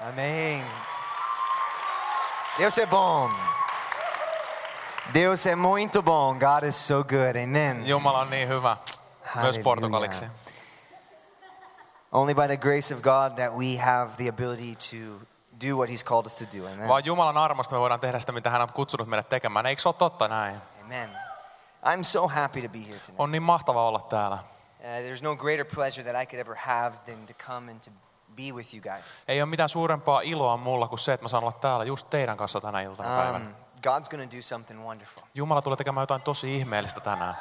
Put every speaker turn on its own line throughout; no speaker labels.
Amém. Deus é bom. Deus é muito bom. God is so good. Amen.
Jumala on niin hyvä. Myös
Hallelujah.
portugaliksi.
Only by the grace of God that we have the ability to do what He's called us to do. Amen.
Vaan Jumalan armosta me voidaan tehdä sitä, mitä hän on kutsunut meidät tekemään. Eikö se ole totta näin?
Amen. I'm so happy to be here tonight.
On niin mahtava olla täällä.
Uh, there's no greater pleasure that I could ever have than to come and to be with you guys.
Ei ole mitään suurempaa iloa mulla kuin se, että mä saan olla täällä just teidän kanssa tänä iltana päivänä.
Um, God's going to do something wonderful.
Jumala tulee tekemään jotain tosi ihmeellistä tänään.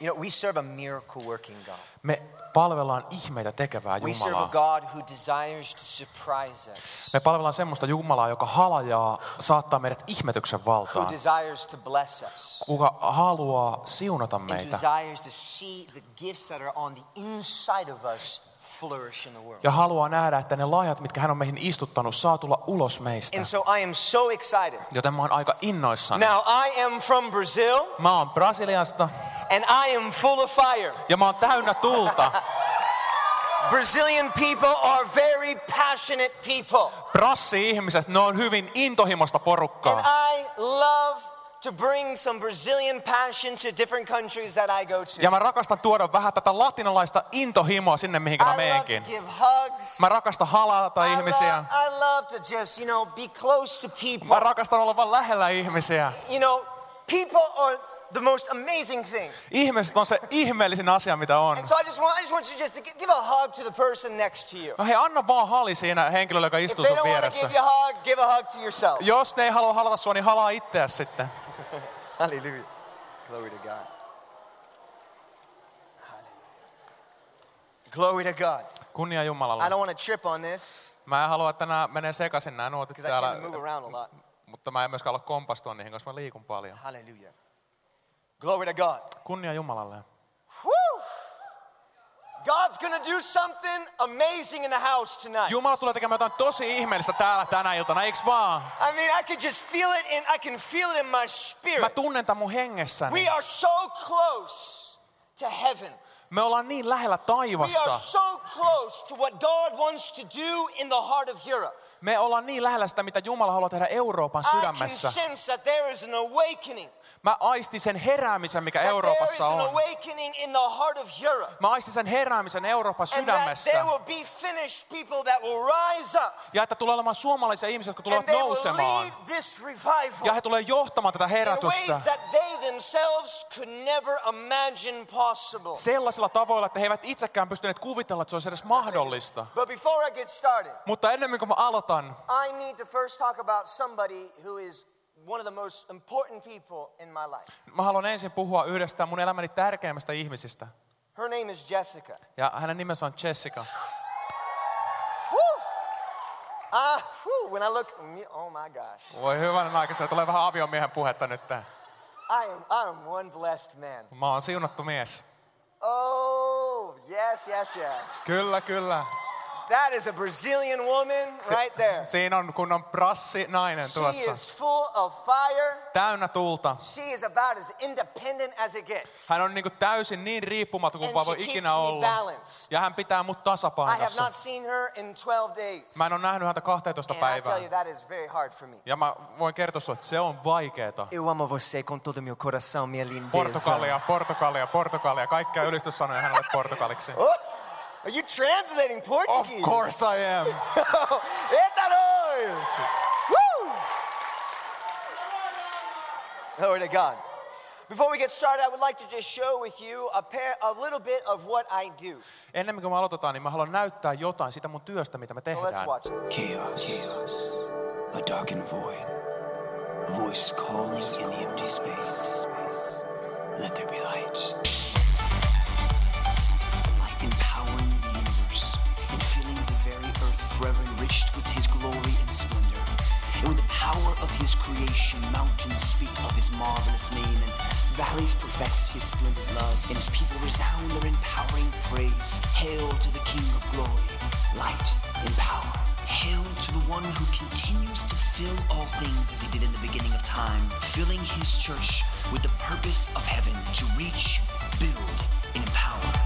You know, we serve a miracle working God.
Me palvellaan ihmeitä tekevää
We serve a
Jumalaa.
God who desires to surprise us,
Me palvellaan semmoista Jumalaa, joka halajaa saattaa meidät ihmetyksen
who
valtaan.
desires to bless us,
Kuka haluaa siunata
and
meitä
desires to see the gifts that are on the inside of us
ja haluaa nähdä, että ne lahjat, mitkä hän on meihin istuttanut, saa tulla ulos meistä.
And so I am so excited.
Joten mä oon aika innoissani.
Now, I am from Brazil,
Mä oon Brasiliasta
and I am full of fire.
ja mä oon täynnä tulta.
Brazilian people are very passionate people.
Brassi-ihmiset, ne on hyvin intohimoista
And
porukkaa.
I love to bring some Brazilian passion to different countries that I go to.
Ja mä rakastan tuoda vähän tätä latinalaista intohimoa sinne, mihinkä mä
I love to
meenkin.
give hugs.
Mä rakastan halata
I
ihmisiä.
love, I love to just, you know, be close to
Mä
people.
rakastan olla vaan lähellä ihmisiä.
You know, people are the most amazing thing.
Ihmiset on se ihmeellisin asia, mitä on.
And so I just want, I just want you just to gi- give a hug to the person next to you.
No hei, anna vaan hali siinä henkilölle, joka
If
istuu
they
sun
don't want to
vieressä.
give you a hug, give a hug to yourself.
Jos ne ei halua halata sua, niin halaa itseäsi sitten.
Hallelujah. Glory to God. Hallelujah. Glory to God.
Kunnia Jumalalle.
I don't want to trip on this
Mä en halua, että nämä menee sekaisin nämä nuotit täällä,
move around a lot.
mutta mä en myöskään halua kompastua niihin, koska mä liikun paljon.
Hallelujah. Glory to God.
Kunnia Jumalalle.
God's to do something amazing in the house tonight.
Jumala tulee tekemään jotain tosi ihmeellistä täällä tänä iltana, eiks vaan?
I mean, I could just feel it in I can feel it in my
Mä
spirit.
tunnen tämän mun hengessäni.
We are so close to heaven.
Me ollaan niin lähellä
We are
taivasta.
so close to what God wants to do in the heart of Europe.
Me ollaan niin lähellä sitä, mitä Jumala haluaa tehdä Euroopan
I can
sydämessä.
sense that there is an awakening.
Mä aistin sen heräämisen, mikä Euroopassa on. Mä aistin sen heräämisen Euroopan sydämessä. Ja että tulee olemaan suomalaisia ihmisiä, jotka tulevat nousemaan. Ja he tulee johtamaan tätä herätystä sellaisilla tavoilla, että he eivät itsekään pystyneet kuvitella, että se olisi edes mahdollista. Mutta ennen kuin mä aloitan,
I need to first talk about somebody who is one of the most important people in my life.
mä haluan ensin puhua yhdestä mun elämäni tärkeimmistä ihmisistä.
Her name is Jessica.
Ja hänen nimensä on Jessica.
Ah, whew, when I look, oh my gosh.
Voi aika, sitä tulee vähän aviomiehen puhetta nyt.
I am, I am one blessed man.
Mä oon siunattu mies.
Oh, yes, yes, yes.
Kyllä, kyllä.
That is a Brazilian woman right there.
Siinä on kunnon prassi nainen
She
tuossa.
is full of fire.
Täynnä tulta.
She is about as independent as it gets.
Hän on niinku täysin niin riippumaton kuin vaan
she
voi ikinä olla.
balanced.
Ja hän pitää mut
I have
tasapainossa.
not seen her in 12 days.
Mä en ole nähnyt häntä 12
And I
päivää.
tell you, that is very hard for me.
Ja mä voin kertoa sulle, että se on vaikeeta.
Eu amo você com todo meu coração, minha lindeza.
Portugalia, Portugalia, Portugalia. Kaikkia ylistyssanoja hänelle portugaliksi.
Oh, are you translating Portuguese?
Of course I am.
Eita nós! Woo! Glory to God. Before we get started, I would like to just show with you a, pair, a little bit of what I do.
Ennen kuin me aloitetaan, niin mä haluan näyttää jotain sitä mun työstä, mitä me
So let's
tehdään.
watch this.
Chaos. Chaos. A darkened void. A voice calling in the empty space. Let there be light. His creation, mountains speak of his marvelous name and valleys profess his splendid love. And his people resound their empowering praise. Hail to the King of glory, light and power. Hail to the one who continues to fill all things as he did in the beginning of time, filling his church with the purpose of heaven to reach, build, and empower.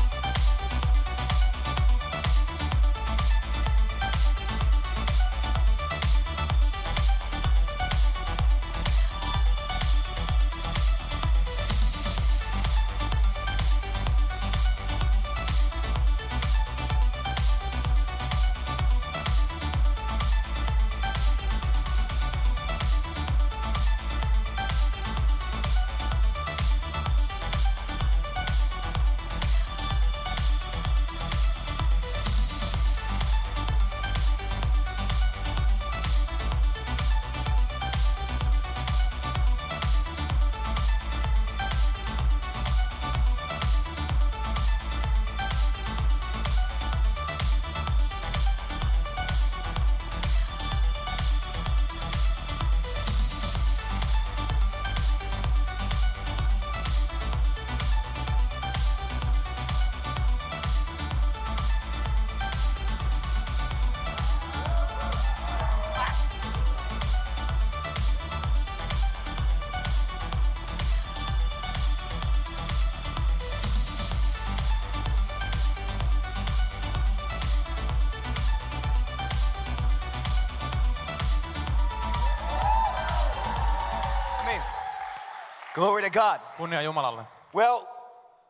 Glory to God.
Kunnia Jumalalle.
Well,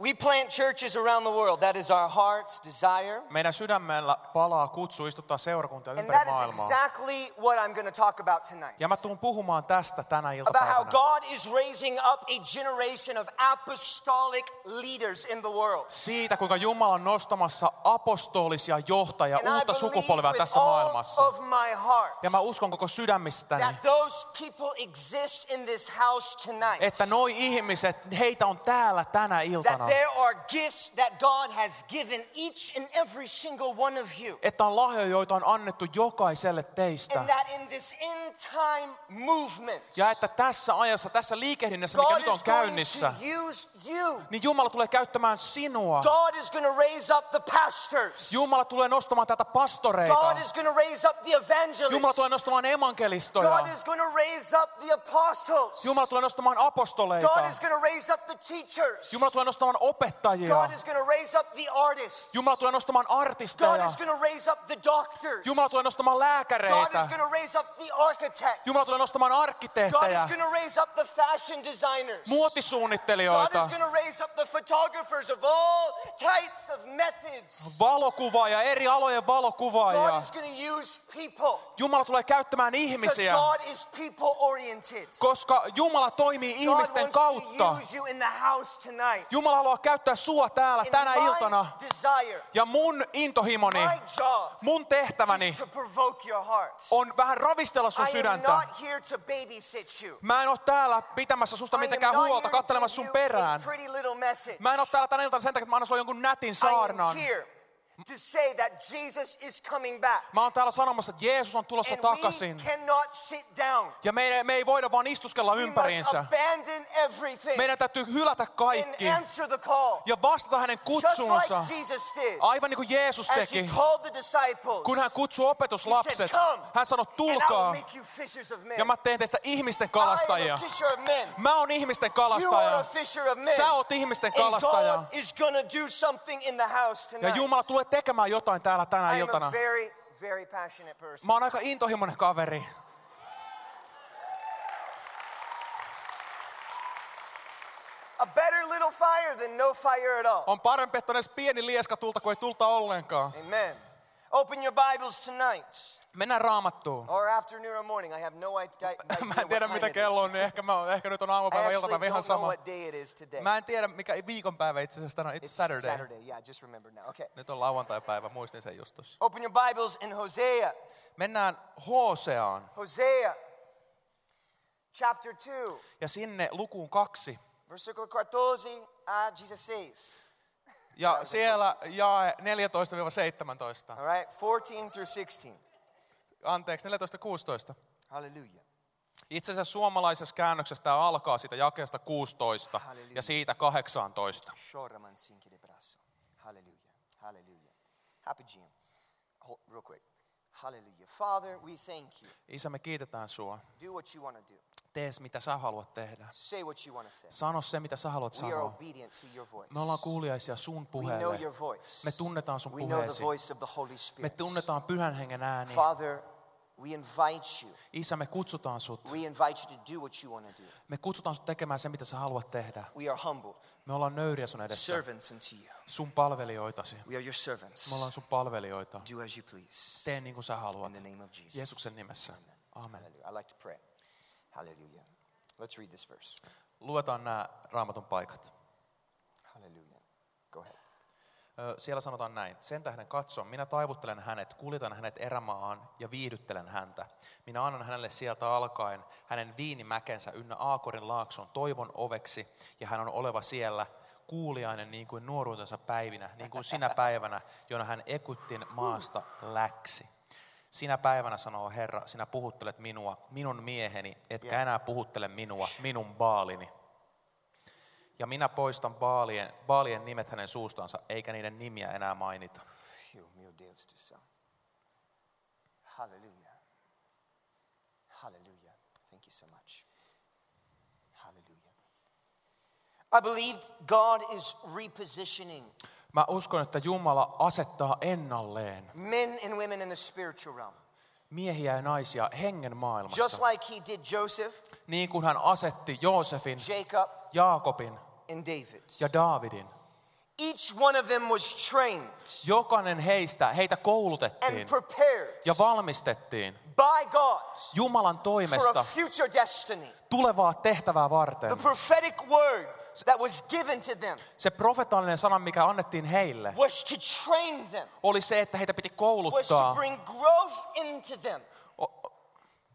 we plant churches around the world. That is our heart's desire.
Meidän sydämellä palaa kutsu istuttaa seurakuntia
And
ympäri
that is exactly what I'm going to talk about tonight.
Ja mä tuun puhumaan tästä tänä
About how
iltapäivänä.
God is raising up a generation of apostolic leaders in the world.
Siitä, kuinka Jumala on nostamassa apostolisia johtajia,
And
uutta sukupolvea tässä maailmassa.
of my heart
Ja mä uskon koko sydämistäni,
that those people exist in this house tonight.
että noi ihmiset, heitä on täällä tänä
That
iltana.
There are gifts that God has given each and every single one of you.
Että on lahjoja, joita on annettu jokaiselle teistä.
And that in this end time movement,
Ja että tässä ajassa, tässä liikehdinnässä, mikä
God
nyt on käynnissä, niin Jumala tulee käyttämään sinua.
God is going to raise up the pastors.
Jumala tulee nostamaan täältä pastoreita.
God is going to raise up the
Jumala
evangelists.
tulee nostamaan evankelistoja.
God is going to raise up the apostles.
Jumala tulee nostamaan
God
apostoleita.
is going to raise up the teachers.
Jumala tulee nostamaan opettajia.
God is going to raise up the artists.
Jumala tulee nostamaan
God
artisteja.
is going to raise up the doctors.
Jumala tulee nostamaan
God
lääkäreitä.
is going to raise up the architects.
Jumala tulee nostamaan
God is
arkkitehtejä,
going to raise up the fashion designers. God
muotisuunnittelijoita,
is going to raise up the photographers of all types of methods.
valokuvaajia, eri alojen
God
valokuvaajia.
is going to use people
Jumala tulee käyttämään
because
ihmisiä,
God is people oriented.
koska Jumala toimii
God
ihmisten kautta. Jumala haluaa käyttää sua täällä tänä iltana.
desire,
Ja mun intohimoni, mun tehtäväni on vähän ravistella sun sydäntä. Mä en oo täällä pitämässä susta mitenkään huolta, kattelemassa sun perään. Mä en oo täällä tänä iltana sen takia, että mä annan sulle jonkun nätin saarnan.
To say that Jesus is coming back.
Mä oon täällä sanomassa, että Jeesus on tulossa
And we
takaisin.
cannot sit down.
Ja me me ei voida vaan istuskella
We must
ympäriinsä.
abandon everything
Meidän täytyy hylätä kaikki
and answer the call.
ja vastata hänen
Just
kutsuunsa.
like Jesus did.
Aivan niin kuin Jeesus
As he
teki.
called the disciples.
Kun hän kutsui opetuslapset, hän sanoi,
and I will
tulkaa
make you fishers of men.
ja mä teen teistä ihmisten
I am
kalastajia.
a fisher of men.
Mä oon ihmisten
You are
kalastaja.
a fisher of men.
Sä oot ihmisten
and
kalastaja.
God is gonna do something in the house
Ja
tonight.
Jumala tulee tekemään jotain täällä tänä
a
iltana.
very, very passionate person.
Mä oon aika intohimoinen kaveri.
A better little fire than no fire at all.
On parempi, että on edes pieni lieska tulta kuin ei tulta ollenkaan.
Amen. Open your Bibles tonight.
Mennään raamattuun.
Or afternoon or morning. I have no idea,
Mä en tiedä mitä kello on, niin ehkä, mä, ehkä nyt on aamupäivä
actually
iltapäivä ihan sama. Mä en tiedä mikä viikonpäivä itse asiassa tänään. It's,
It's
Saturday.
Saturday. Yeah, just remembered now. Okay.
Nyt on lauantai-päivä, muistin sen just tossa.
Open your Bibles in Hosea.
Mennään Hoseaan
Hosea, chapter 2,
ja sinne lukuun kaksi.
versículo 14 a 16.
Ja siellä jae 14-17.
All right, 14 through 16.
Anteeksi, 14-16.
Hallelujah.
Itse asiassa suomalaisessa käännöksessä tämä alkaa siitä jakeesta 16
Halleluja.
ja siitä 18.
Shoraman sinke de brazo. Hallelujah. Hallelujah. Happy Jim. Real quick. Hallelujah. Father, we thank you.
Isä, me kiitetään sua.
Do what you want to do.
Tee mitä sä haluat tehdä.
Say what you want to say.
Sano se, mitä sä haluat
We are
sanoa.
obedient to your voice.
Me ollaan kuuliaisia sun
We know
puheelle.
your voice.
Me tunnetaan sun
We know the
puheesi.
voice of the Holy
Me
Spirit.
tunnetaan pyhän hengen ääni.
Father, we invite you.
Isä, me kutsutaan sut.
We invite you to do what you want to do.
Me kutsutaan sut tekemään se, mitä sä haluat tehdä.
We are humble,
Me ollaan nöyriä sun edessä.
servants unto you.
Sun palvelijoitasi.
We are your servants.
Me ollaan sun palvelijoita.
Do as you please.
Tee niin kuin sä haluat.
In the name of Jesus.
Jeesuksen nimessä. Amen.
Hallelujah. I like to pray. Hallelujah. Let's read this verse.
Luetaan nämä raamatun paikat.
Hallelujah. Go ahead.
Siellä sanotaan näin. Sen tähden katso, minä taivuttelen hänet, kuljetan hänet erämaahan ja viihdyttelen häntä. Minä annan hänelle sieltä alkaen hänen viinimäkensä ynnä Aakorin laakson toivon oveksi, ja hän on oleva siellä kuuliainen niin kuin nuoruutensa päivinä, niin kuin sinä päivänä, jona hän Ekuttin maasta läksi. Sinä päivänä, sanoo Herra, sinä puhuttelet minua, minun mieheni, etkä enää puhuttele minua, minun baalini. Ja minä poistan baalien, baalien nimet hänen suustansa, eikä niiden nimiä enää mainita.
Mio Deus. Hallelujah. Hallelujah. Thank you so much. Hallelujah. I believe God is repositioning
Mä uskon, että Jumala asettaa ennalleen
men and women in the spiritual realm.
miehiä ja naisia hengen maailmassa.
Just like he did Joseph,
Niin kuin hän asetti Joosefin,
Jacob,
Jaakobin
and David.
ja Daavidin.
Each one of them was trained
Jokainen heistä, heitä
and
koulutettiin
prepared
ja valmistettiin
by God
Jumalan
for a
toimesta
future destiny.
tulevaa tehtävää
The
varten.
prophetic word that was given to them
Se profetaalinen sana, mikä annettiin heille,
was to train them,
oli se, että heitä piti
was to
kouluttaa,
bring growth into them.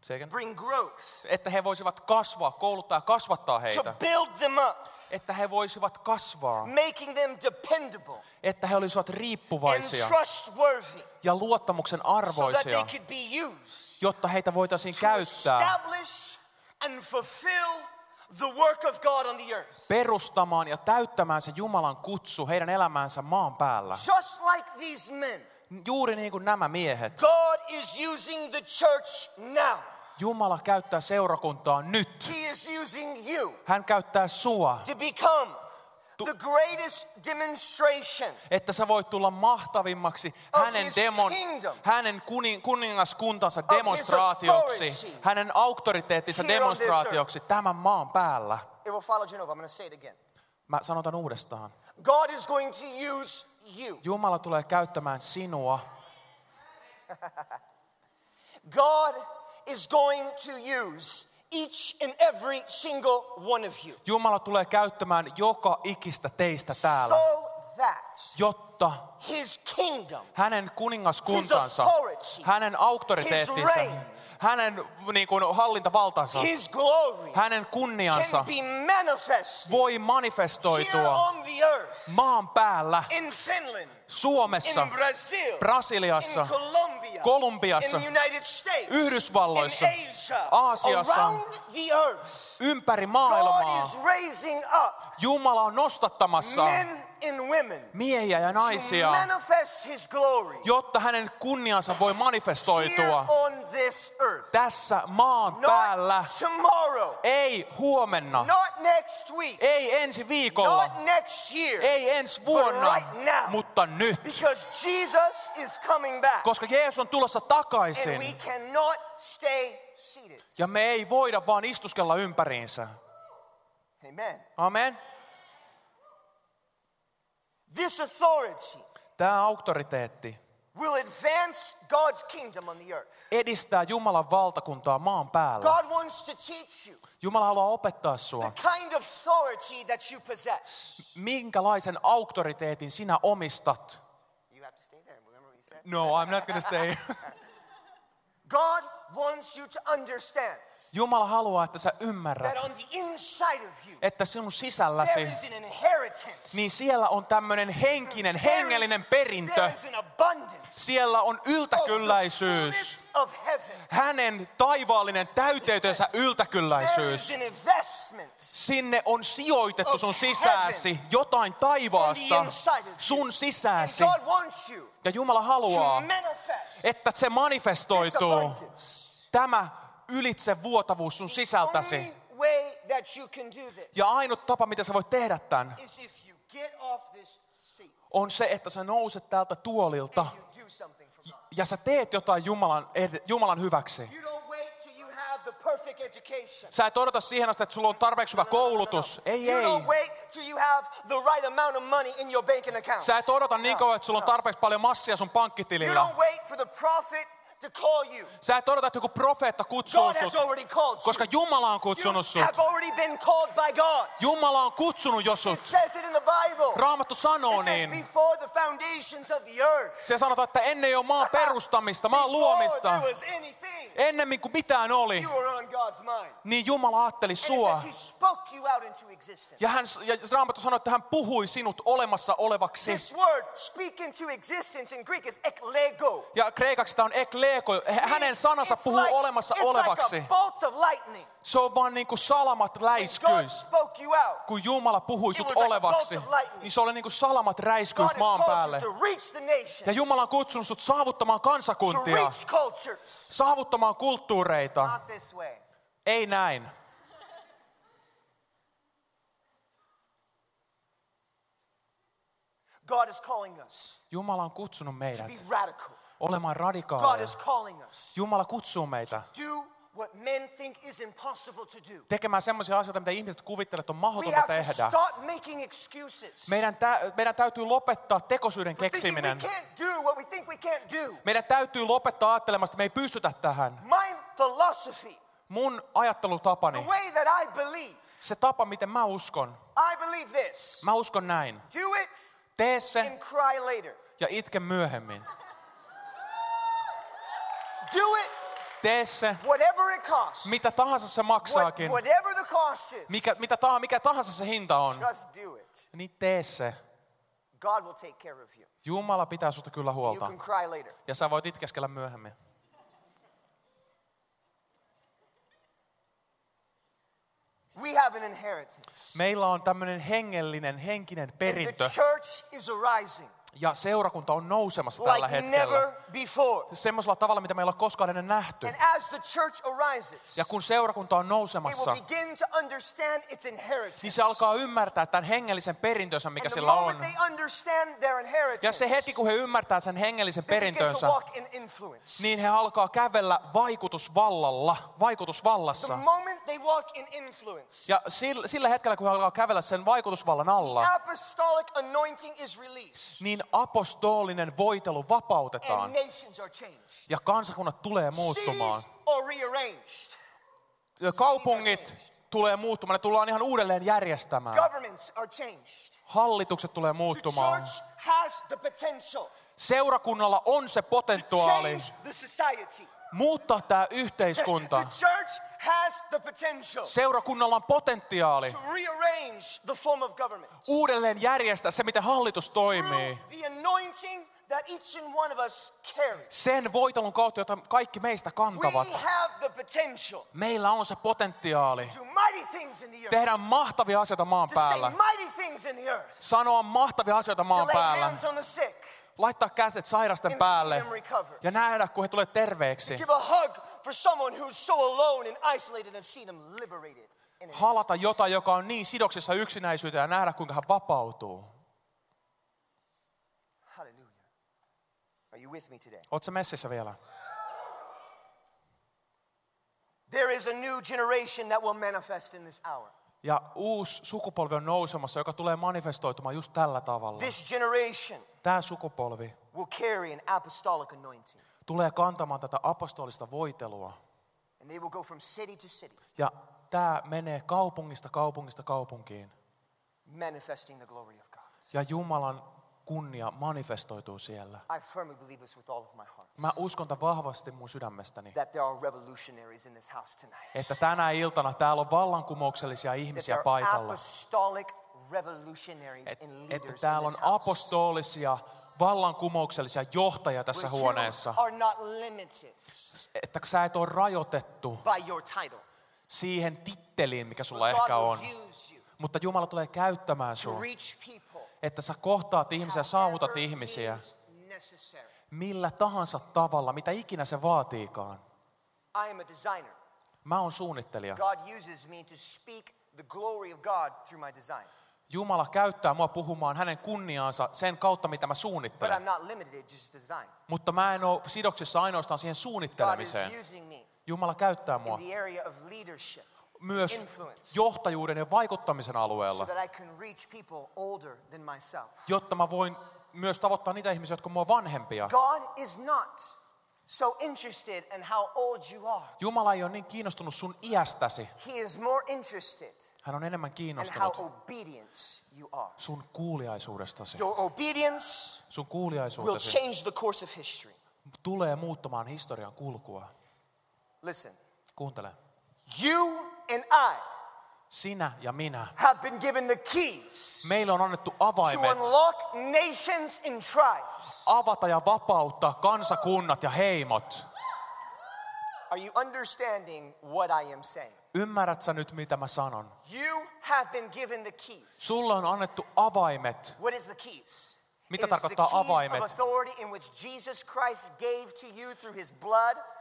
se again?
Bring growth.
että he voisivat kasvaa, kouluttaa ja kasvattaa
To
heitä,
build them up,
että he voisivat kasvaa,
making them dependable
että he olisivat
and
riippuvaisia
trustworthy
ja luottamuksen
so that
arvoisia,
they could be used
jotta heitä voitaisiin
to
käyttää
establish and fulfill the work of God on the earth.
perustamaan ja täyttämään se Jumalan kutsu heidän elämäänsä maan päällä.
Just like these men,
Juuri niin kuin nämä miehet.
God is using the church now.
Jumala käyttää seurakuntaa nyt.
He is using you
Hän käyttää sua,
to become the greatest demonstration
että sä voit tulla mahtavimmaksi hänen, demon,
kingdom.
hänen kuning, kuningaskuntansa demonstraatioksi, hänen auktoriteettinsa demonstraatioksi tämän maan päällä.
It will follow Genova. I'm going to say it again.
Mä sanotan uudestaan.
God is going to use you.
Jumala tulee käyttämään sinua.
God is going to use each and every single one of you.
Jumala tulee käyttämään joka ikistä teistä täällä,
So that
jotta
his kingdom,
hänen kuningaskuntansa,
His authority,
hänen auktoriteettinsa,
his reign,
hänen niin kuin, hallintavaltansa,
his glory
hänen kunniansa
can be manifested
voi
here
manifestoitua
on the earth,
maan päällä,
in Finland,
Suomessa,
in Brazil,
Brasiliassa,
in Colombia,
Kolumbiassa,
in United States,
Yhdysvalloissa,
in Asia,
Aasiassa,
around the earth.
ympäri
God
maailmaa.
is raising up
Jumala on nostattamassa
men and women
miehiä ja
to
naisia,
manifest his glory
jotta hänen kunniansa voi
here
manifestoitua
on this earth.
tässä maan päällä.
Not tomorrow,
Ei huomenna,
not next week,
ei ensi viikolla,
not next year,
ei ensi vuonna,
right now.
mutta nyt.
because Jesus is coming back
Koska Jeesus on tulossa
and we
takaisin
cannot stay seated.
ja me ei voida vaan istuskella ympäriinsä.
Amen.
Amen.
This authority
Tämä auktoriteetti
will advance God's kingdom on the earth.
edistää Jumalan valtakuntaa maan päällä.
God wants to teach you
Jumala haluaa opettaa sua,
the kind of authority that you possess.
minkälaisen auktoriteetin sinä omistat.
You have to stay there. Remember what you said?
No, I'm not gonna stay.
God wants you to understand
Jumala haluaa, että sä ymmärrät,
that on the inside of you,
että sinun
there
sisälläsi,
is an inheritance.
niin siellä on tämmöinen henkinen,
There is-
hengellinen perintö.
There is an abundance
Siellä on
of the
yltäkylläisyys.
fullness of heaven.
Hänen taivaallinen täyteytensä
There
yltäkylläisyys.
is an investment
Sinne on sijoitettu sun sisääsi jotain taivaasta, sun
And
sisääsi.
God wants you
Ja Jumala
to
haluaa,
manifest
että se
this
manifestoituu,
abundance.
Tämä ylitse vuotavuus sun sisältäsi. Ja ainut tapa, miten sä voit tehdä tämän, on se, että sä nouset täältä tuolilta ja sä teet jotain Jumalan, Jumalan hyväksi. Sä et odota siihen asti, että sulla on tarpeeksi hyvä koulutus. Ei, ei.
of money in your banking account.
Sä et odota niin kauan, että sulla on tarpeeksi paljon massia sun pankkitilillä.
To call you.
Sä et odota, että joku profeetta kutsuu
God has already called
koska. Jumala on
You
kutsunut sut.
have already been called by God.
Jumala on kutsunut jo
It
sut.
says it in the Bible.
Raamattu sanoo
It says
niin.
before the foundations of the earth.
Se sanotaan, että ennen jo maan perustamista, maan luomista,
there was anything,
ennemmin kuin mitään oli,
you were on God's mind.
niin Jumala ajatteli
it
sua.
says he spoke you out into existence.
Ja, hän, ja Raamattu sanoi, että hän puhui sinut olemassa olevaksi.
This word, speak into existence in Greek, is eklego.
Ja kreikaksi tämä on ekleko. Hänen sanansa puhuu
like-
olemassa
like
olevaksi.
lightning.
Se on vaan niin kuin salamat
God
läiskyys.
out.
Kun Jumala puhui sut
like
olevaksi, niin se oli niin kuin salamat
God
räiskyys
has
maan päälle.
to
Ja Jumala on kutsunut sut saavuttamaan
to
kansakuntia, saavuttamaan kulttuureita. Ei näin.
God is calling us
Jumala on kutsunut
to
meidät
be radical,
olemaan radikaaleja. Jumala kutsuu meitä
what men think is impossible to do.
tekemään semmoisia asioita, mitä ihmiset kuvittelevat, on mahdotonta tehdä. Meidän, tä, meidän täytyy lopettaa tekosyyden keksiminen. Meidän täytyy lopettaa ajattelemasta, että me ei pystytä tähän.
My philosophy,
Mun
the
ajattelutapani,
way that I believe,
se tapa, miten mä uskon,
I believe this.
mä uskon näin.
Do it
Tee se
and cry later.
ja itke myöhemmin.
Do it
Tee se,
whatever it costs.
mitä tahansa se
What-
maksaakin.
whatever the cost is.
Mikä, mitä tahansa, mikä tahansa se hinta on,
Just do it.
niin tee se.
God will take care of you.
Jumala pitää susta kyllä
You
huolta.
can cry later.
Ja sä voit itkeskellä myöhemmin.
We have an inheritance.
Meillä on tämmöinen hengellinen, henkinen
And
perintö.
the church is arising
Ja seurakunta on nousemassa tällä
like
hetkellä.
never before.
Semmoisella tavalla, mitä meillä on koskaan ennen nähty.
And as the church arises,
Ja kun seurakunta on nousemassa, niin se alkaa ymmärtää tämän hengellisen perintönsä, mikä sillä on. Ja se hetki, kun he ymmärtää sen hengellisen perintönsä, niin he alkaa kävellä vaikutusvallalla, vaikutusvallassa. Ja sillä, sillä hetkellä, kun he alkaa kävellä sen vaikutusvallan alla,
released.
Niin apostolinen voitelu vapautetaan. Ja kansakunnat tulee muuttumaan. Kaupungit tulee muuttumaan, ne tullaan ihan uudelleen järjestämään. Hallitukset tulee muuttumaan. Seurakunnalla on se potentiaali. Muuttaa tämä yhteiskunta.
The church has the potential
Seurakunnalla on potentiaali
to rearrange the form of government.
uudelleen järjestää se, miten hallitus toimii.
Through the anointing that each and one of us carry.
Sen voitelun kautta, jota kaikki meistä
We
kantavat.
have the potential
Meillä on se potentiaali tehdä mahtavia asioita maan päällä. Sanoa mahtavia asioita maan päällä. Laittaa kätet sairasten päälle ja nähdä, kun he tulee terveeksi. Halata jotain, joka on niin sidoksissa yksinäisyyteen ja nähdä, kuinka hän vapautuu. Oletko messissä vielä?
There is a new generation that will manifest in this hour.
Ja uusi sukupolvi on nousemassa, joka tulee manifestoitumaan just tällä tavalla.
This generation
Tämä sukupolvi
will carry an apostolic anointing.
tulee kantamaan tätä apostolista voitelua.
And they will go from city to city,
Ja tämä menee kaupungista kaupungista kaupunkiin.
manifesting the glory of God.
Ja Jumalan kunnia manifestoituu siellä.
I firmly believe this with all of my heart.
Mä uskon tämän vahvasti mun sydämestäni,
That there are revolutionaries in this house tonight.
että tänä iltana täällä on vallankumouksellisia ihmisiä paikalla.
apostolic revolutionaries and
että
leaders
täällä
in
on apostolisia, vallankumouksellisia johtajia tässä huoneessa. Että sä et ole rajoitettu siihen titteliin, mikä sulla ehkä on. Mutta Jumala tulee käyttämään sinua, että sä kohtaat ihmisiä, saavutat ihmisiä millä tahansa tavalla, mitä ikinä se vaatiikaan. Mä oon suunnittelija.
God uses me to speak the glory of God through my design.
Jumala käyttää mua puhumaan hänen kunniaansa sen kautta, mitä mä suunnittelen. Mutta mä en ole sidoksissa ainoastaan siihen suunnittelemiseen. Jumala käyttää mua myös johtajuuden ja vaikuttamisen alueella, jotta mä voin myös tavoittaa niitä ihmisiä, jotka on mua vanhempia.
God is not so interested in how old you are.
Jumala ei ole niin kiinnostunut sun iästäsi.
He is more interested
Hän on enemmän
in how
kiinnostunut
obedient you are.
sun kuuliaisuudestasi.
Your obedience
Sun
will
kuuliaisuutesi
change the course of history.
tulee muuttamaan historian kulkua.
Listen,
Kuuntele.
you and I
Sinä ja minä.
have been given the keys
Meillä on annettu
to
avaimet
unlock nations and tribes.
avata ja vapauttaa kansakunnat ja heimot.
Are you understanding what I am saying?
Ymmärrät sä nyt, mitä mä sanon?
You have been given the keys.
Sulle on annettu avaimet.
What is the keys?
Mitä tarkoittaa avaimet?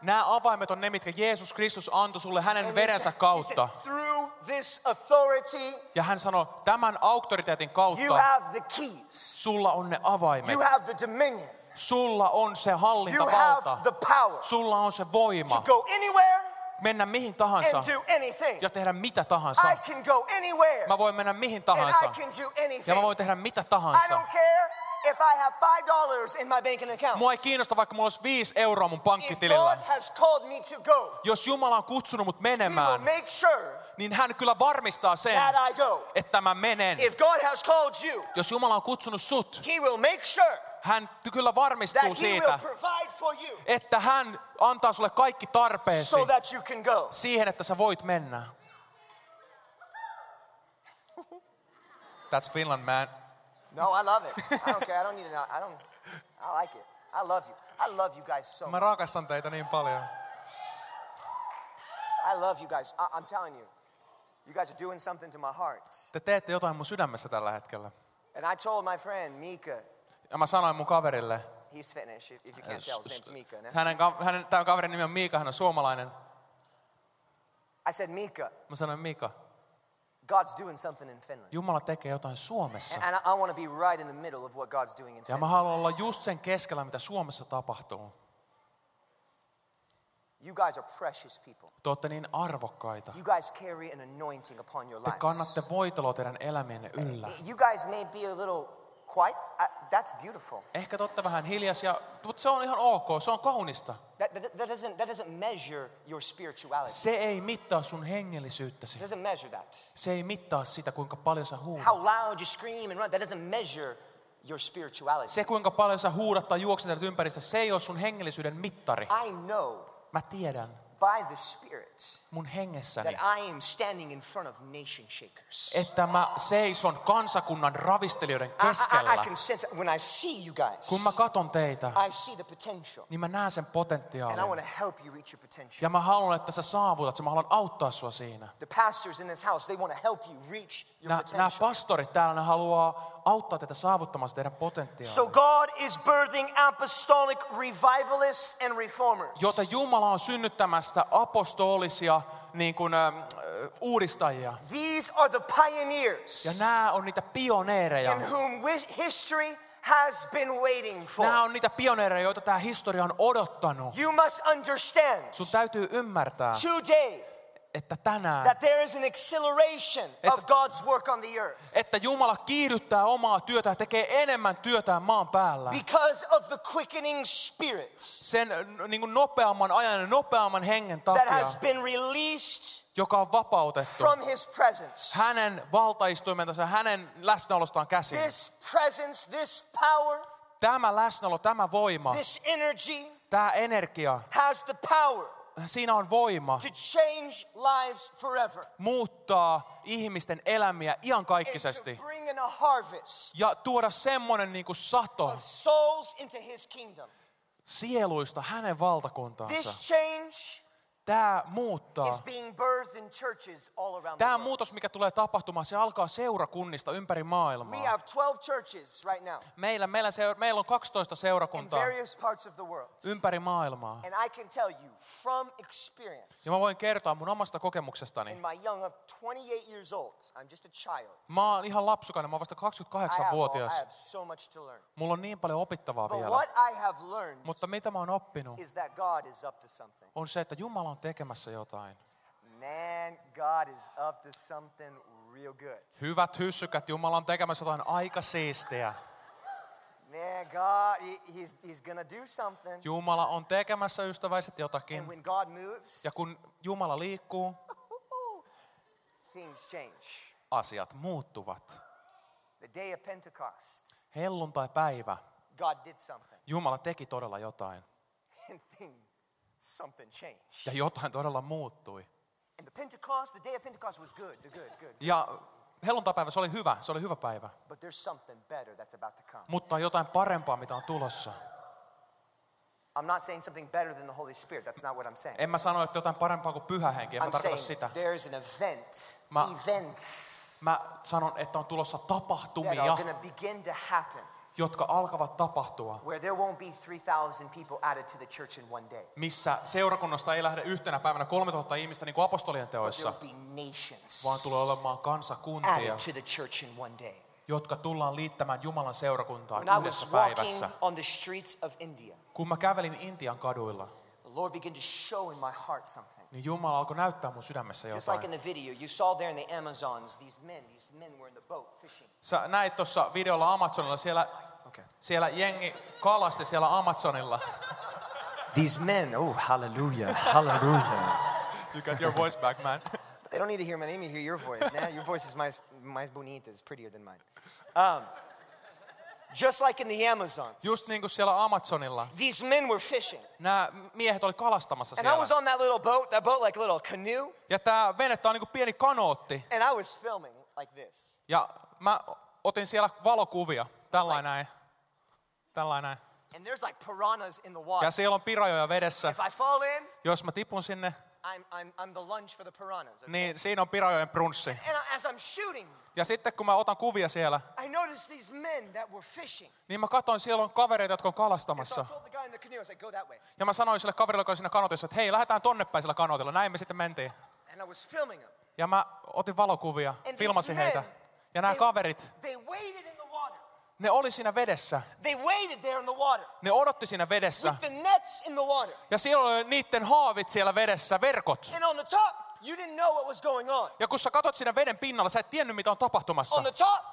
Nämä avaimet on ne, mitkä Jeesus Kristus antoi sulle hänen verensä kautta. Ja hän sanoi, tämän auktoriteetin kautta sulla on ne avaimet. Sulla on se hallintavalta. Sulla on se voima mennä mihin tahansa ja tehdä mitä tahansa. Mä voin mennä mihin tahansa ja mä voin tehdä mitä tahansa.
If I have five dollars in my banking account.
Mua ei kiinnosta, vaikka mulla olisi viisi euroa mun
If
pankkitilillä.
God has called me to go,
Jos Jumala on kutsunut mut
He will
menemään,
make sure
niin hän kyllä varmistaa sen,
that I go.
että mä menen.
If God has called you,
Jos Jumala on kutsunut sut,
He will make sure
hän kyllä varmistuu
that He will
siitä,
provide for you
että hän antaa sulle kaikki tarpeesi
so
siihen, että sä voit mennä. That's Finland, man.
No, I love it. I don't care. I don't need it. I don't. I like it. I love you. I love you guys so
Mä
much.
rakastan teitä niin paljon.
I love you guys. I, I'm telling you, you guys are doing something to my heart.
Te teette jotain mun sydämessä tällä hetkellä.
And I told my friend Mika,
Ja mä sanoin mun kaverille,
he's Finnish. If you can't tell, his name's Mika. no?
hänen, hänen tämä kaverin nimi on Miika, hän on suomalainen.
I said, Mika,
Mä sanoin, Miika,
God's doing something in Finland.
Jumala tekee jotain Suomessa.
And, I, want to be right in the middle of what God's doing in
Ja mä
Finland.
haluan olla just sen keskellä, mitä Suomessa tapahtuu.
You guys are precious people.
Te olette niin arvokkaita.
You guys carry an anointing upon your
Te
lives.
kannatte voitoloa teidän elämienne yllä.
You guys may be a little quiet. Uh, that's beautiful.
Ehkä te olette vähän hiljaisia, mutta se on ihan ok, se on kaunista.
That, that, that, doesn't, that doesn't measure your spirituality.
Se ei mittaa sun hengellisyyttäsi.
It doesn't measure that.
Se ei mittaa sitä, kuinka paljon sä huudat.
How loud you scream and run, that doesn't measure your spirituality.
Se, kuinka paljon sä huudat tai juoksentelet ympäristä, se ei ole sun hengellisyyden mittari.
I know
Mä tiedän
by the Spirit
mun hengessäni,
that I am standing in front of nation shakers.
että mä seison kansakunnan ravistelijoiden
I, I, I
keskellä.
can sense it. when I see you guys.
Kun mä katon teitä,
I see the potential,
niin mä näen sen
and I
potentiaalin.
want to help you reach your potential.
Ja mä haluan, että sä saavutat sen. Mä haluan auttaa sua siinä.
The pastors in this house, they want to help you reach your
Nämä, nämä
potential.
pastorit täällä, ne haluaa auttaa teitä saavuttamaan sitä teidän
So
potentiaalia.
God is birthing apostolic revivalists and reformers.
Jota Jumala on synnyttämässä apostolisia niin kuin, äh, uudistajia.
These are the pioneers
Ja nämä on niitä pioneereja.
in whom history has been waiting for.
Nämä on niitä pioneereja, joita tämä historia on odottanut.
You must understand
Sun täytyy ymmärtää,
today
että tänään,
that there is an acceleration of God's work on the earth
että Jumala kiihdyttää omaa työtä ja tekee enemmän työtään maan päällä.
because of the quickening spirits
Sen niin kuin nopeamman ajan ja nopeamman hengen
that
takia,
has been released
joka on vapautettu
from His presence.
hänen valtaistuimentansa, hänen läsnäolostaan käsin.
This presence, this power,
Tämä läsnäolo, tämä voima,
this energy
tämä energia,
has the power
siinä on voima
to change lives forever
muuttaa ihmisten elämiä iankaikkisesti
to bring in a harvest
ja tuoda semmoinen niin kuin sato
of souls into His kingdom.
sieluista hänen valtakuntaansa.
This change
Tämä muuttaa. Tämä muutos, mikä tulee tapahtumaan, se alkaa seurakunnista ympäri maailmaa.
have 12 churches right now
Meillä, meillä, seura, meillä on 12
in
seurakuntaa ympäri maailmaa. Ja mä voin kertoa mun omasta kokemuksestani.
in my young of 28 years old, I'm just a child.
Mä oon ihan lapsukainen, mä oon vasta
I have, I
28-vuotias.
have so much to learn.
Mulla on niin paljon opittavaa vielä. Mutta mitä mä oon oppinut, on se, että Jumala on tekemässä jotain.
Man, God is up to something real good.
Hyvät hyssykät, Jumala on tekemässä jotain aika siistiä.
Man, God, he- he's, he's gonna do something.
Jumala on tekemässä ystäväiset
And
jotakin.
when God moves,
Ja kun Jumala liikkuu,
things change.
asiat muuttuvat.
The day of Pentecost,
Helluntai-päivä,
God did something.
Jumala teki todella jotain.
And thing, something changed.
Ja jotain todella muuttui.
And the Pentecost, the day of Pentecost was good, the good, good.
Ja helluntaipäivä, se oli hyvä, se oli hyvä päivä.
But there's something better that's about to come.
Mutta on jotain parempaa, mitä on tulossa.
I'm not saying something better than the Holy Spirit. That's not what I'm saying.
En mä sano, että jotain parempaa kuin pyhä henki, en mä
I'm
tarkoita
saying
sitä.
there's an event,
Ma-
events
Mä sanon, että on tulossa
that
tapahtumia,
are going to begin to happen
jotka alkavat tapahtua,
where there won't be 3,000 people added to the church in one day.
missä seurakunnasta ei lähde yhtenä päivänä 3000 ihmistä niin kuin apostolien teoissa, vaan tulee olemaan kansakuntia,
added to the church in one day.
jotka tullaan liittämään Jumalan seurakuntaan
When
yhdessä päivässä.
on the streets of India,
Kun mä kävelin Intian kaduilla,
Lord began to show in my heart something.
niin Jumala alkoi näyttää mun sydämessä
Just like in the video, you saw there in the Amazons, these men, these men were in the boat fishing.
Sä näit tuossa videolla Amazonilla, siellä,
Okay.
siellä jengi kalasti siellä Amazonilla.
These men, oh, hallelujah, hallelujah.
You got your voice back, man.
They don't need to hear my name, you hear your voice. Now your voice is mais, mais bonita, it's prettier than mine. Um, just like in the Amazons,
Just niin kuin siellä Amazonilla.
these men were fishing.
Nämä miehet oli kalastamassa
And I was
siellä.
on that little boat, that boat like a little canoe,
Ja tää venettä on niin kuin pieni kanootti.
and I was filming like this.
Ja mä otin siellä valokuvia. Tällainen näin. Tällainen näin.
And there's like piranhas in the water.
Ja siellä on pirajoja vedessä.
If I fall in,
Jos mä tipun sinne,
I'm, I'm, I'm the lunch for the piranhas. okay?
niin siinä on pirajojen brunssi.
And I- as I'm shooting,
Ja sitten kun mä otan kuvia siellä,
I noticed these men that were fishing.
niin mä katsoin, siellä on kavereita, jotka on
And
kalastamassa. Ja mä sanoin sille kaverille, joka oli siinä kanotissa, että hei, lähdetään tonne päin sillä kanotilla. Näin me sitten mentiin.
And I was filming them.
Ja mä otin valokuvia,
And
filmasin
men,
heitä. Ja nämä
they-
kaverit,
They waited in the.
Ne oli siinä vedessä.
They waited there in the water
Ne odotti siinä vedessä.
with the nets in the water.
Ja siellä oli niiden haavit siellä vedessä, verkot.
And on the top, you didn't know what was going on.
Ja kun sä katot siinä veden pinnalla, sä et tiennyt mitä on tapahtumassa.
On the top,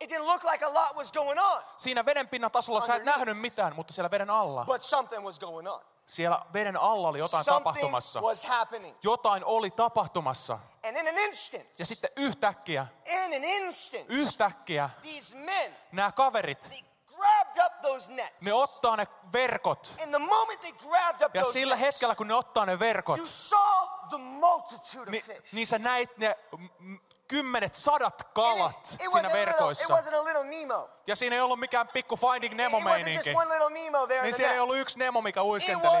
it didn't look like a lot was going on,
Siinä veden pinnan tasolla sä et nähnyt mitään, mutta siellä veden alla.
but something was going on.
Siellä veden alla oli jotain
Something
tapahtumassa.
was happening.
Jotain oli tapahtumassa.
And in an instant,
Ja sitten yhtäkkiä,
in an instant,
yhtäkkiä
these men,
nämä kaverit,
they grabbed up those nets.
ne ottaa ne verkot.
The moment they grabbed up
Ja
those
sillä
nets,
hetkellä, kun ne ottaa ne verkot,
you saw the multitude of
niin,
fish.
niin sä näit ne kymmenet, sadat kalat
it, it,
siinä verkoissa.
little.
Ja siinä ei ollut mikään pikku Finding Nemo-meininki. Niin siellä ei ollut yksi Nemo, mikä uiskenteli.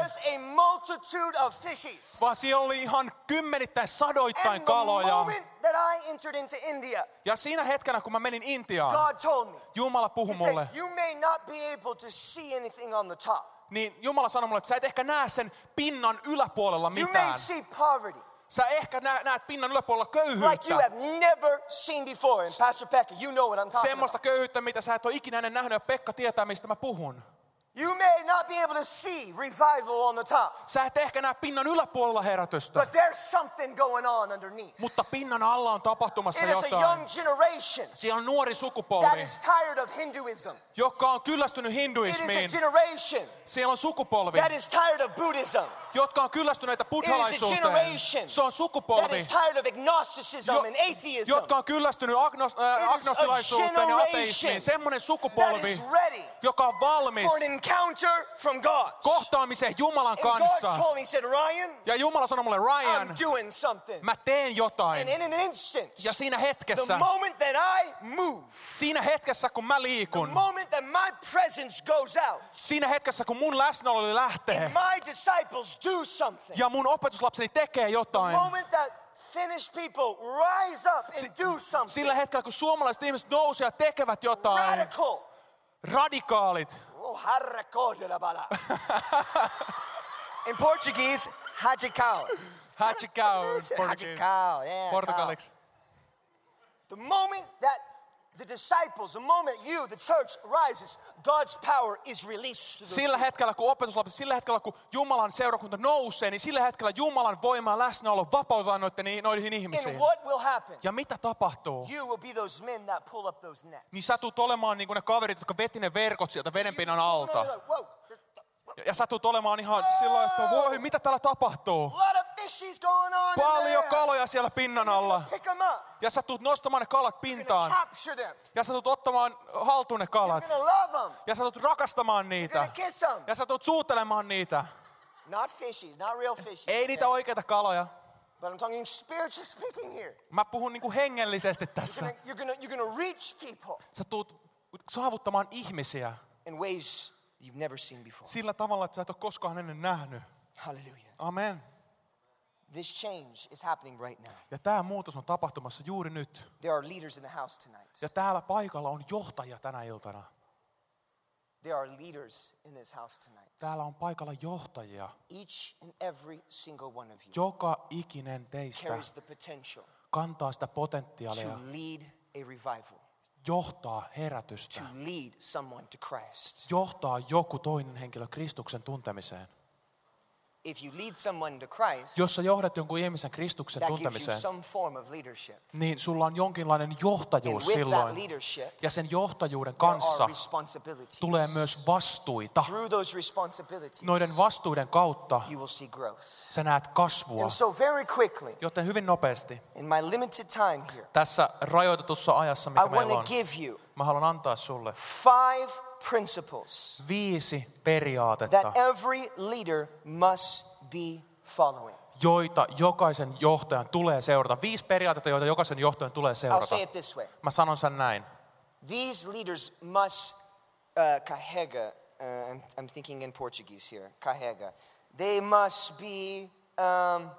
Vaan siellä oli ihan kymmenittäin, sadoittain
And
kaloja.
moment that I entered into India,
Ja siinä hetkenä, kun mä menin Intiaan,
God told me,
Jumala puhui mulle,
said, you may not be able to see anything on the top.
niin Jumala sanoi mulle, että sä et ehkä näe sen pinnan yläpuolella
You may
mitään.
see poverty
Sä ehkä nä- näet pinnan yläpuolella
like you
köyhyyttä.
have never seen before. And Pastor Pekka, you know what I'm talking
Semmoista
about.
köyhyyttä, mitä sä et ole ikinä ennen nähnyt, ja Pekka tietää, mistä mä puhun.
You may not be able to see revival on the top,
Sä et ehkä näe pinnan yläpuolella herätystä,
but there's something going on underneath.
mutta pinnan alla on tapahtumassa
It is a young
jotain.
generation
Siellä on nuori
that
sukupolvi,
is tired of Hinduism.
joka on kyllästynyt
It is a
hinduismiin.
generation
Siellä on sukupolvi,
that is tired of Buddhism.
jotka on kyllästyneitä buddhalaisuuteen.
generation
Se on
That
sukupolvi,
is tired of agnosticism
jo-
and atheism.
jotka on kyllästynyt agnos, äh,
is
agnostilaisuuteen ja ateismiin. Semmoinen
That
sukupolvi,
is ready
joka on valmis
encounter from God.
kohtaamiseen Jumalan
And God
kanssa.
told me, He said, Ryan,
Ja Jumala sanoi mulle, Ryan,
I'm doing something.
mä teen
And
jotain.
in an instant,
Ja siinä
the
hetkessä,
moment that I move,
siinä hetkessä kun mä
the
liikun,
moment that my presence goes out,
siinä hetkessä kun mun läsnäolo lähtee
and my disciples do something,
ja mun opetuslapseni tekee
the
jotain,
moment that Finnish people rise up and do something
sillä hetkellä kun suomalaiset ihmiset nousee ja tekevät jotain,
radical,
radikaalit,
oh, harrakoderabala. in Portuguese, hajikao.
Hachikau,
Portuguese.
Portuguese.
Hajikao, yeah.
portugaliksi.
The moment that the disciples, the moment you, the church, rises, God's power is released
Sillä hetkellä, kun opetuslapset, sillä hetkellä, kun Jumalan seurakunta nousee, niin sillä hetkellä Jumalan voima ja läsnäolo vapautetaan noihin, noihin ihmisiin.
And what will happen?
Ja mitä tapahtuu?
You will be those men that pull up those nets.
Niin sä tulet olemaan niin kuin ne kaverit, jotka veti ne verkot sieltä vedenpinnan alta.
You're like, Whoa,
Ja sä tulet olemaan ihan sillä että voi, mitä täällä tapahtuu? Paljon kaloja siellä pinnan alla. Ja sä tulet nostamaan ne kalat
You're
pintaan. Ja sä tulet ottamaan haltuun ne
You're
kalat. Ja sä tulet rakastamaan
You're
niitä. Ja sä tulet suutelemaan niitä.
Not fishies, not real fishies.
Ei niitä oikeita kaloja.
But I'm talking spiritually speaking here.
Mä puhun niin kuin hengellisesti
You're
tässä.
gonna, you're gonna, you're gonna reach people
Sä tulet saavuttamaan ihmisiä
in ways you've never seen before.
sillä tavalla, että sä et ole koskaan ennen nähnyt.
Hallelujah.
Amen.
This change is happening right now.
Ja tämä muutos on tapahtumassa juuri nyt.
There are leaders in the house tonight.
Ja täällä paikalla on johtajia tänä iltana.
There are leaders in this house tonight.
Täällä on paikalla johtajia.
Each and every single one of you
Joka ikinen teistä
carries the potential
kantaa sitä
to
potentiaalia
lead a revival.
Johtaa herätystä.
to lead someone to Christ.
Johtaa joku toinen henkilö Kristuksen tuntemiseen.
If you lead someone to Christ,
Jos sä johdat jonkun ihmisen Kristuksen tuntemiseen, niin sulla on jonkinlainen johtajuus silloin. Ja sen johtajuuden kanssa tulee myös vastuita. Noiden vastuiden kautta sä näet kasvua.
And so, very quickly,
Joten hyvin nopeasti
in my limited time here,
tässä rajoitetussa ajassa,
I
mikä meillä on,
to give you
mä haluan antaa sulle
five principles
viisi periaatetta,
that every leader must be following.
joita jokaisen johtajan tulee seurata. Viisi periaatetta, joita jokaisen johtajan tulee
I'll
seurata.
say it this way
Mä sanon sen näin.
These leaders must uh, carrega. Uh, I'm, I'm thinking in Portuguese here. Carrega. They must be um,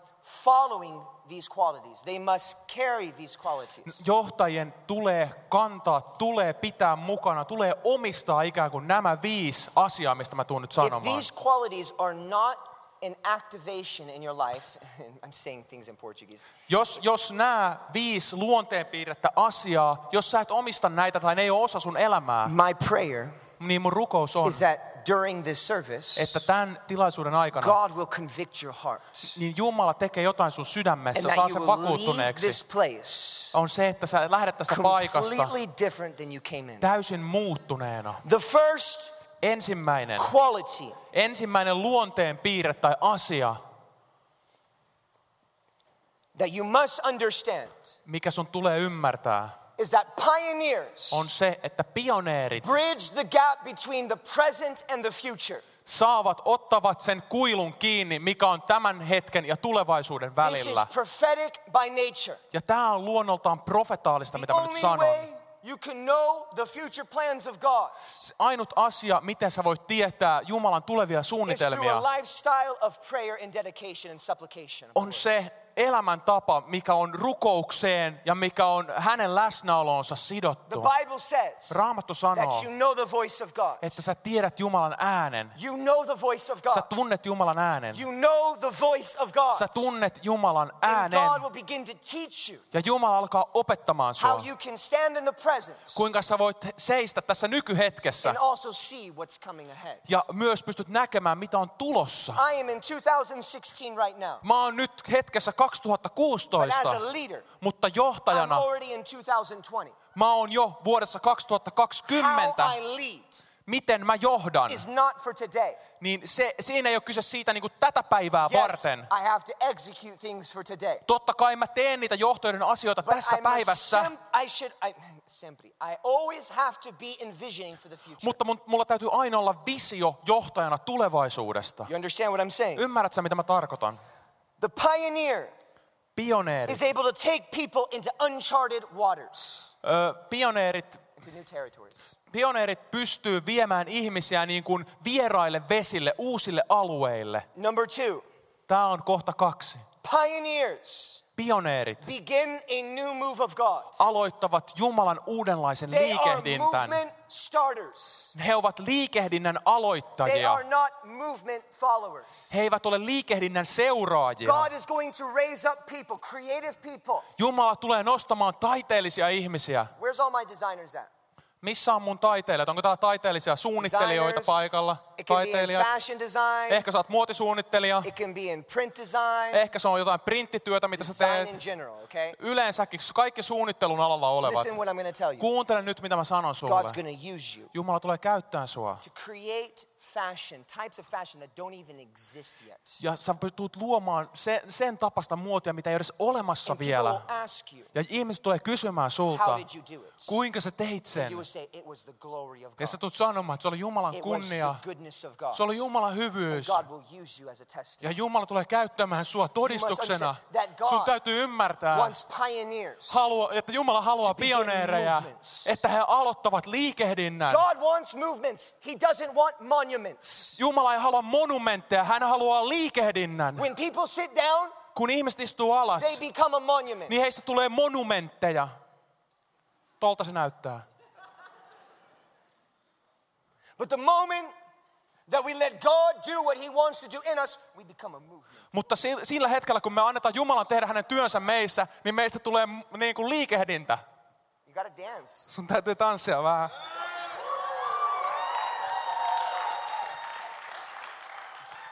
following these qualities. They must carry these qualities.
Johtajien tulee kantaa, tulee pitää mukana, tulee omistaa ikään kuin nämä viisi asiaa, mistä mä tuun nyt
If
sanomaan.
these qualities are not in activation in your life, I'm saying things in Portuguese.
Jos, jos nämä viisi luonteenpiirrettä asiaa, jos sä et omista näitä tai ne ei ole osa sun elämää,
My prayer
niin mun rukous on,
is that during this service,
että tämän tilaisuuden aikana
God will convict your heart
niin Jumala tekee jotain sun
and
sydämessä, saa
that
sen vakuuttuneeksi.
this place
On se, että sä lähdet tästä paikasta
different than you came in.
täysin muuttuneena.
The first
Ensimmäinen,
quality
ensimmäinen luonteen piirre tai asia,
that you must understand
mikä sun tulee ymmärtää,
is that pioneers
on se, että pioneerit
bridge the gap between the present and the future.
saavat, ottavat sen kuilun kiinni, mikä on tämän hetken ja tulevaisuuden välillä.
prophetic by nature.
Ja tämä on luonnoltaan profetaalista,
The
mitä mä nyt sanon.
you can know the future plans of God
Se ainut asia, miten sä voit tietää Jumalan tulevia suunnitelmia, on se elämäntapa, mikä on rukoukseen ja mikä on hänen läsnäolonsa
The
sidottu.
Bible says
Raamattu sanoo,
that you know the voice of God.
että sä tiedät Jumalan äänen.
You know the voice of
Sä
God.
tunnet Jumalan äänen.
You know the voice of God.
Sä tunnet Jumalan
And
äänen.
God will begin to teach you
Ja Jumala alkaa opettamaan
how
sua.
you can stand in the presence
Kuinka sä voit seistä tässä nykyhetkessä
and also see what's coming ahead.
ja myös pystyt näkemään, mitä on tulossa.
I am in 2016 right now.
Mä oon nyt hetkessä 2016,
a leader,
mutta johtajana
already in 2020.
mä oon jo vuodessa
How
2020.
I lead
Miten mä johdan,
is not for today.
niin se, siinä ei ole kyse siitä niin kuin tätä päivää
Yes,
varten.
I have to execute things for today.
Totta kai mä teen niitä johtojen asioita
But
tässä
I,
päivässä,
sem- I should, I, sempre, I always have to be envisioning for the future.
mutta mun, mulla täytyy aina olla visio johtajana tulevaisuudesta.
You understand what I'm saying?
Ymmärrät sä, mitä mä tarkoitan?
The pioneer
Pioneerit.
is able to take people into uncharted waters,
Ö, pioneerit,
into new territories.
pioneerit pystyy viemään ihmisiä niin kuin vieraille vesille, uusille alueille.
Number two,
Tämä on kohta kaksi.
pioneers
Pioneerit
begin a new move of God.
aloittavat Jumalan uudenlaisen
They are
liikehdintän.
movement starters.
He ovat liikehdinnän
They
aloittajia.
are not movement followers.
He eivät ole liikehdinnän seuraajia.
God is going to raise up people, creative people.
Jumala tulee nostamaan taiteellisia ihmisiä.
Where's all my designers at?
Missä on mun taiteilijat? Onko täällä taiteellisia suunnittelijoita paikalla? Taiteilijat. Ehkä sä oot muotisuunnittelija. Ehkä se on jotain printtityötä, mitä sä teet.
general, okay?
Yleensäkin kaikki suunnittelun alalla olevat. Kuuntele nyt, mitä mä sanon sulle. Jumala tulee käyttää sua.
to create fashion, types of fashion that don't even exist yet.
Ja sä tulet luomaan sen, sen tapasta muotia, mitä ei ole edes olemassa
And people
vielä.
will ask you,
Ja ihmiset tulee kysymään
how
sulta,
did you do it?
kuinka sä teit sen.
You say, it was the glory of
Ja sä
God.
tulet sanomaan, että se oli Jumalan
It was
kunnia.
the goodness of God.
Se oli Jumalan hyvyys.
God will use you as a
Ja
testimony.
Jumala tulee käyttämään sua todistuksena.
God
Sun täytyy ymmärtää, halua, että Jumala haluaa pioneereja, että he aloittavat liikehdinnän.
God wants movements. He doesn't want monuments.
Jumala ei halua monumentteja, hän haluaa liikehdinnän.
When people sit down,
Kun ihmiset istuu alas,
they become a monument.
niin heistä tulee monumentteja. Tolta se näyttää.
But the moment that we let God do what He wants to do in us, we become a movement.
Mutta si- sillä hetkellä, kun me annetaan Jumalan tehdä hänen työnsä meissä, niin meistä tulee niin kuin liikehdintä.
You gotta dance.
Sun täytyy tanssia vähän.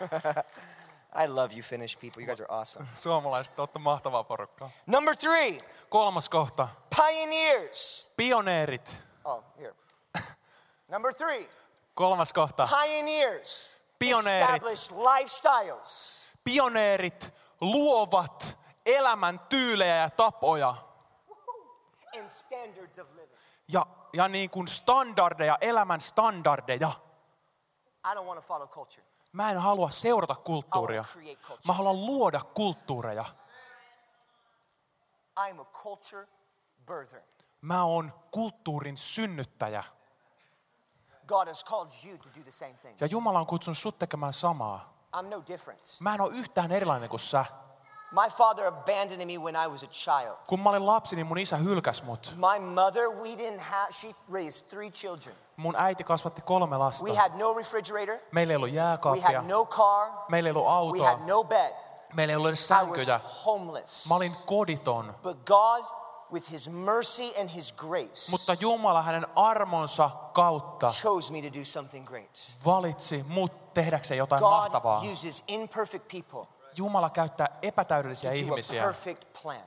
I love you, Finnish people. You guys are awesome.
Suomalaiset, olette mahtavaa porukkaa.
Number three,
Kolmas kohta.
pioneers.
Pioneerit.
Oh, here. Number three,
Kolmas kohta.
pioneers.
Pioneerit.
Establish lifestyles.
Pioneerit luovat elämän tyylejä ja tapoja.
and standards of living.
Ja, ja niin kuin standardeja, elämän standardeja.
I don't want to follow culture.
Mä en halua seurata kulttuuria. Mä haluan luoda kulttuureja.
I'm a culture birther.
Mä oon kulttuurin synnyttäjä.
God has called you to do the same thing.
Ja Jumala on kutsunut sut tekemään samaa.
I'm no different.
Mä en ole yhtään erilainen kuin sä.
My father abandoned me when I was a child.
Kun mä olin lapsi, niin mun isä hylkäs mut.
My mother, we didn't have, she raised three children.
Mun äiti kasvatti kolme lasta.
We had no refrigerator.
Meillä ei ollut
We
jääkaappia.
had no car.
Meillä ei ollut
We
autoa.
had no bed.
Meillä ei ollut edes
I was
sänkyjä.
homeless.
Mä olin koditon.
But God, with his mercy and his grace,
Mutta Jumala hänen armonsa kautta
chose me to do something great.
valitsi mut tehdäkseen jotain
God
mahtavaa.
uses imperfect people
Jumala käyttää epätäydellisiä ihmisiä
perfect plan.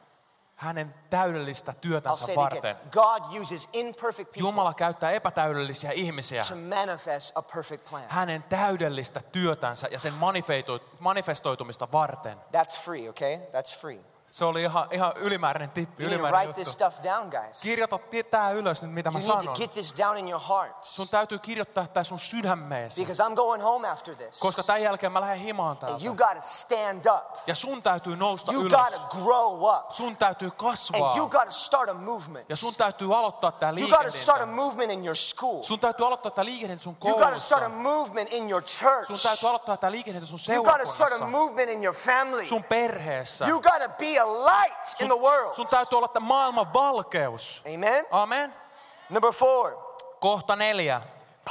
Hänen täydellistä työtänsä varten.
God uses imperfect people
Jumala käyttää epätäydellisiä ihmisiä
to manifest a perfect plan.
hänen täydellistä työtänsä ja sen manifestoitumista varten.
That's free, okay? That's free.
Se oli ihan, ihan ylimääräinen tippi,
You
ylimääräinen
write this
juttu.
stuff down, guys. You
Kirjoita tää ylös nyt, mitä mä
need to
sanon.
get this down in your heart.
Sun täytyy kirjoittaa tää sun sydämeesi,
Because I'm going home after this.
koska tämän jälkeen mä lähden himaan
And you
täältä.
got to stand up.
Ja sun täytyy nousta
You
ylös.
got to grow up.
Sun täytyy kasvaa.
And you got to start a movement.
Ja sun täytyy aloittaa tää
You got to start a
liikehdintä.
movement in your school.
Sun täytyy aloittaa tää liikehdintä sun
You got to start a
koulussa.
movement in your church.
Sun täytyy aloittaa tää liikehdintä sun
You got to start a
seurakunnassa.
movement in your family.
Sun perheessä.
You got to be a light in the world.
Sun täytyy olla tämä maailman valkeus.
Amen.
Amen.
Number four,
Kohta neljä.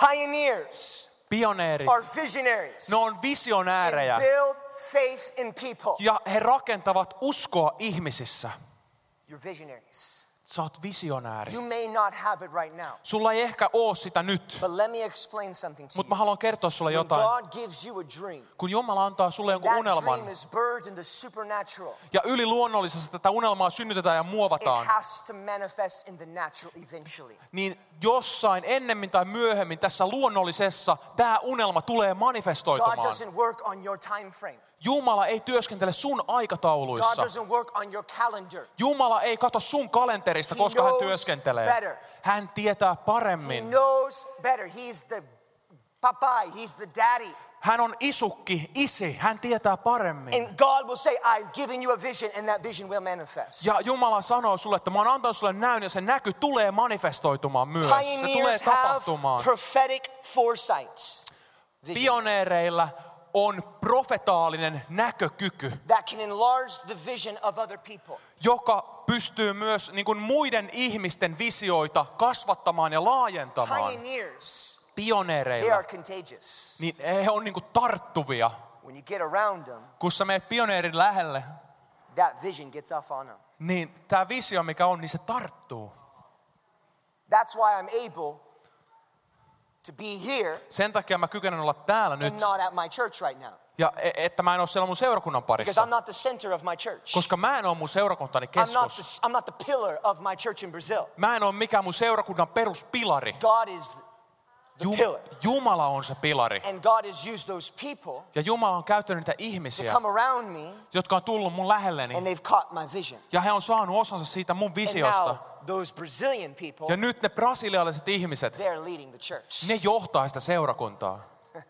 pioneers
Pioneerit.
are visionaries
Ne on
and
visionäärejä.
build faith in people.
Ja he rakentavat uskoa ihmisissä.
You're visionaries.
Sä oot visionääri.
You may not have it right now,
Sulla ei ehkä oo sitä nyt.
but let me explain something to
Mutta mä
you.
haluan kertoa sulle
When
jotain.
God gives you a dream,
Kun Jumala antaa sulle jonkun unelman
dream is birthed in the supernatural.
ja yliluonnollisesti tätä unelmaa synnytetään ja
It
muovataan,
has to manifest in the natural eventually.
niin jossain ennemmin tai myöhemmin tässä luonnollisessa tämä unelma tulee
God
manifestoitumaan.
doesn't work on your time frame.
Jumala ei työskentele sun aikatauluissa. Jumala ei kato sun kalenterista,
He
koska hän työskentelee.
better.
Hän tietää
He
paremmin.
knows better. He's the he's the daddy.
Hän on isukki, isi. Hän tietää paremmin.
And God will say, I'm giving you a vision, and that vision will manifest.
Ja Jumala sanoo sulle, että mä oon antanut sulle näyn ja se näky tulee manifestoitumaan myös. Se tulee
Pioneers have
tapahtumaan.
prophetic foresight. Vision
Pioneereilla on profetaalinen näkökyky,
that can enlarge the vision of other people.
joka pystyy myös niin kuin muiden ihmisten visioita kasvattamaan ja laajentamaan.
Pioneers, they
Pioneereilla,
are contagious.
niin he on niin kuin tarttuvia.
When you get around them,
Kun sä meet pioneerin lähelle,
that vision gets off on them.
niin tämä visio, mikä on, niin se tarttuu.
That's why I'm able to be here
Sen takia mä kykenen olla täällä nyt,
and not at my church right now.
ja e- että mä en ole siellä mun seurakunnan
Because
parissa.
I'm not the center of my church.
Koska mä en ole mun seurakuntani
I'm not,
keskus.
the, I'm not the pillar of my church in Brazil.
Mä en ole mikään mun seurakunnan peruspilari.
God is the pillar.
Jumala on se pilari.
And God has used those people
Ja Jumala on käyttänyt niitä
to
ihmisiä,
come around me,
jotka on tullut mun lähelleni.
and they've caught my vision.
Ja he on saanut osansa siitä mun
And
visiosta.
now those Brazilian people,
Ja nyt ne brasilialaiset ihmiset,
they're leading the church.
ne johtaa sitä seurakuntaa.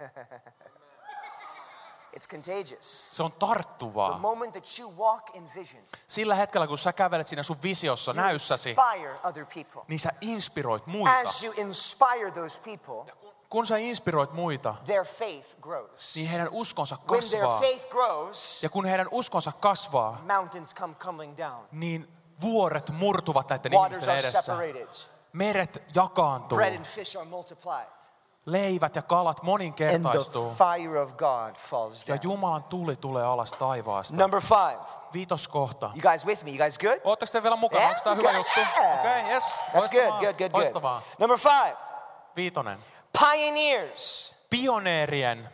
It's contagious.
Se on
The
tarttuvaa.
moment that you walk in vision,
Sillä hetkellä, kun sä kävelet siinä sun visiossa,
you
näyssäsi,
inspire other people.
niin sä inspiroit muita.
As you inspire those people,
Kun sä inspiroit muita,
their faith grows.
niin heidän uskonsa
When their
kasvaa.
faith grows,
Ja kun heidän uskonsa kasvaa,
mountains come down.
niin vuoret murtuvat näiden
Waters
ihmisten edessä. Meret jakaantuu.
Bread and fish are multiplied.
leivät ja kalat
and
moninkertaistuu.
the fire of God falls
Ja. Jumalan tuli tulee alas taivaasta.
Number five.
Viitoskohta.
You guys with me? You guys good?
Ootteko te vielä mukana?
Yeah,
Onko tämä hyvä juttu?
Yeah.
Okei, okay, yes.
That's good,
Loistavaa.
good, good,
Loistavaa.
good. Number five.
Viitonen.
Pioneers.
Pioneerien.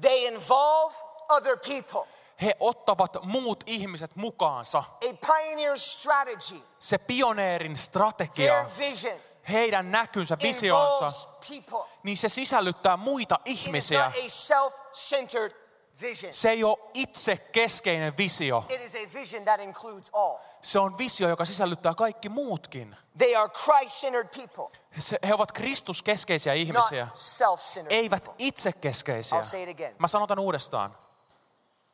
They involve other people.
He ottavat muut ihmiset mukaansa.
A pioneer's strategy,
Se pioneerin strategia,
their vision,
heidän näkynsä, visionsa, niin se sisällyttää muita
It is
ihmisiä. Se ei ole itse keskeinen visio. Se on visio, joka sisällyttää kaikki muutkin.
They are Christ-centered people,
Se, he ovat Kristuskeskeisiä ihmisiä, eivät itsekeskeisiä. Mä sanon tämän uudestaan.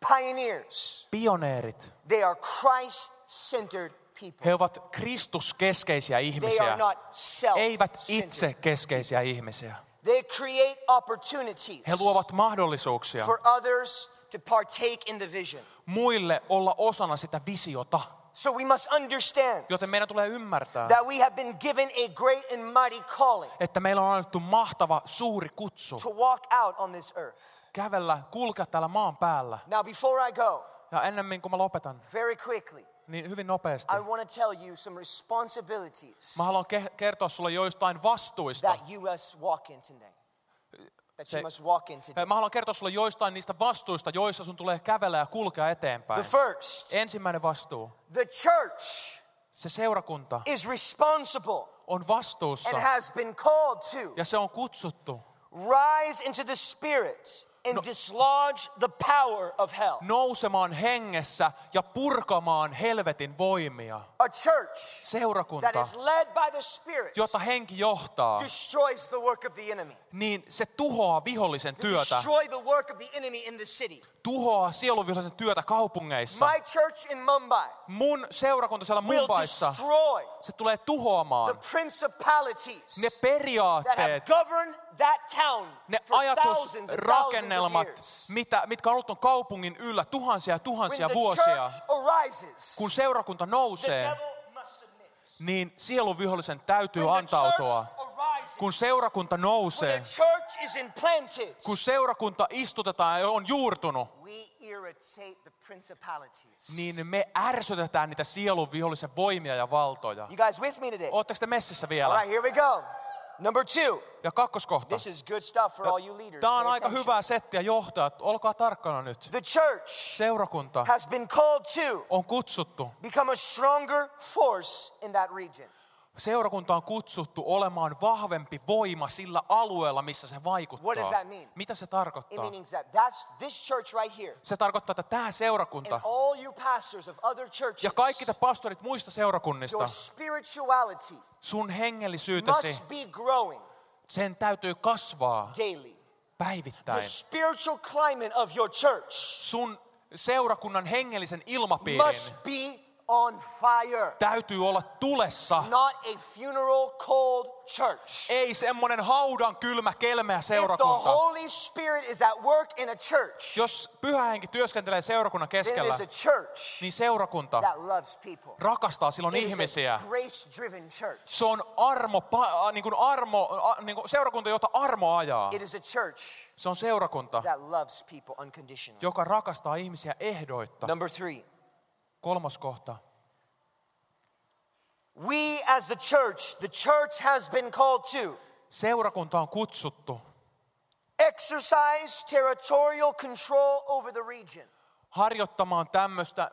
Pioneers,
Pioneerit.
they are Christ-centered people.
He ovat Kristuskeskeisiä
They are
ihmisiä,
not
eivät
self-centered.
itsekeskeisiä ihmisiä.
They create opportunities
He luovat mahdollisuuksia
for others to partake in the vision.
muille olla osana sitä visiota.
So we must understand
Joten meidän tulee ymmärtää,
that we have been given a great and mighty calling
että meillä on annettu mahtava suuri kutsu
to walk out on this earth.
Kävellä, kulkea täällä maan päällä.
Now, before I go,
Ja ennemmin kuin mä lopetan,
very quickly,
niin hyvin nopeasti.
I want to tell you some responsibilities
Mä haluan ke- kertoa sulle joistain vastuista.
that you must walk in today. That you must walk in today.
Mä haluan kertoa sulle joistain niistä vastuista, joissa sun tulee kävellä ja kulkea
The
eteenpäin.
first,
Ensimmäinen vastuu.
the church
Se seurakunta
is responsible
on vastuussa
and has been called to
ja se on kutsuttu
rise into the spirit and dislodge the power of hell.
nousemaan hengessä ja purkamaan helvetin voimia.
A church
Seurakunta,
that is led by the spirit
jota henki johtaa,
destroys the work of the enemy.
niin se tuhoaa vihollisen työtä,
Destroy the work of the enemy in the city.
tuhoaa sieluvihollisen työtä kaupungeissa.
My church in Mumbai
Mun seurakunta siellä Mumbaissa,
destroy
se tulee
the
tuhoamaan
principalities
ne
that have
periaatteet,
governed
ne
for thousands and thousands of
ajatusrakennelmat,
years.
mitä, mitkä on ollut ton kaupungin yllä tuhansia ja tuhansia vuosia. Kun seurakunta nousee, niin sielun vihollisen täytyy antautua. Kun seurakunta nousee, kun seurakunta istutetaan ja on juurtunut, niin me ärsytetään niitä sielun vihollisen voimia ja valtoja. Ootteko te messissä
All
vielä?
right, here we go. Number two.
Ja kakkoskohta.
This is good stuff for all you leaders.
Tämä on aika hyvää settiä johtajat. Olkaa tarkkana nyt.
The church
Seurakunta
has been called to
on kutsuttu.
become a stronger force in that region.
Seurakunta on kutsuttu olemaan vahvempi voima sillä alueella, missä se
What
vaikuttaa.
does that mean?
Mitä se
It
tarkoittaa?
means that that's this church right here.
Se tarkoittaa, että tämä
And
seurakunta
all you pastors of other churches,
ja kaikki te pastorit muista seurakunnista,
your spirituality
sun hengellisyytesi,
must be growing
sen täytyy kasvaa
daily. The
päivittäin.
spiritual climate of your church
Sun seurakunnan hengellisen ilmapiirin
must be on fire,
täytyy olla tulessa.
not a funeral cold church.
Ei semmonen haudan kylmä, kelmeä
If the
seurakunta.
Holy Spirit is at work in a church,
Jos pyhä henki työskentelee seurakunnan
then it
keskellä,
is a church
niin seurakunta
that loves people.
rakastaa silloin
It is
ihmisiä.
a grace-driven church.
Se on armo, niin kuin armo niin kuin seurakunta, jota armo ajaa.
It is a church
Se on seurakunta,
that loves people unconditionally.
joka rakastaa ihmisiä ehdoitta.
Number three,
Kolmas kohta.
we as the church, the church has been called to
Seurakunta on kutsuttu
exercise territorial control over the region.
harjoittamaan tämmöistä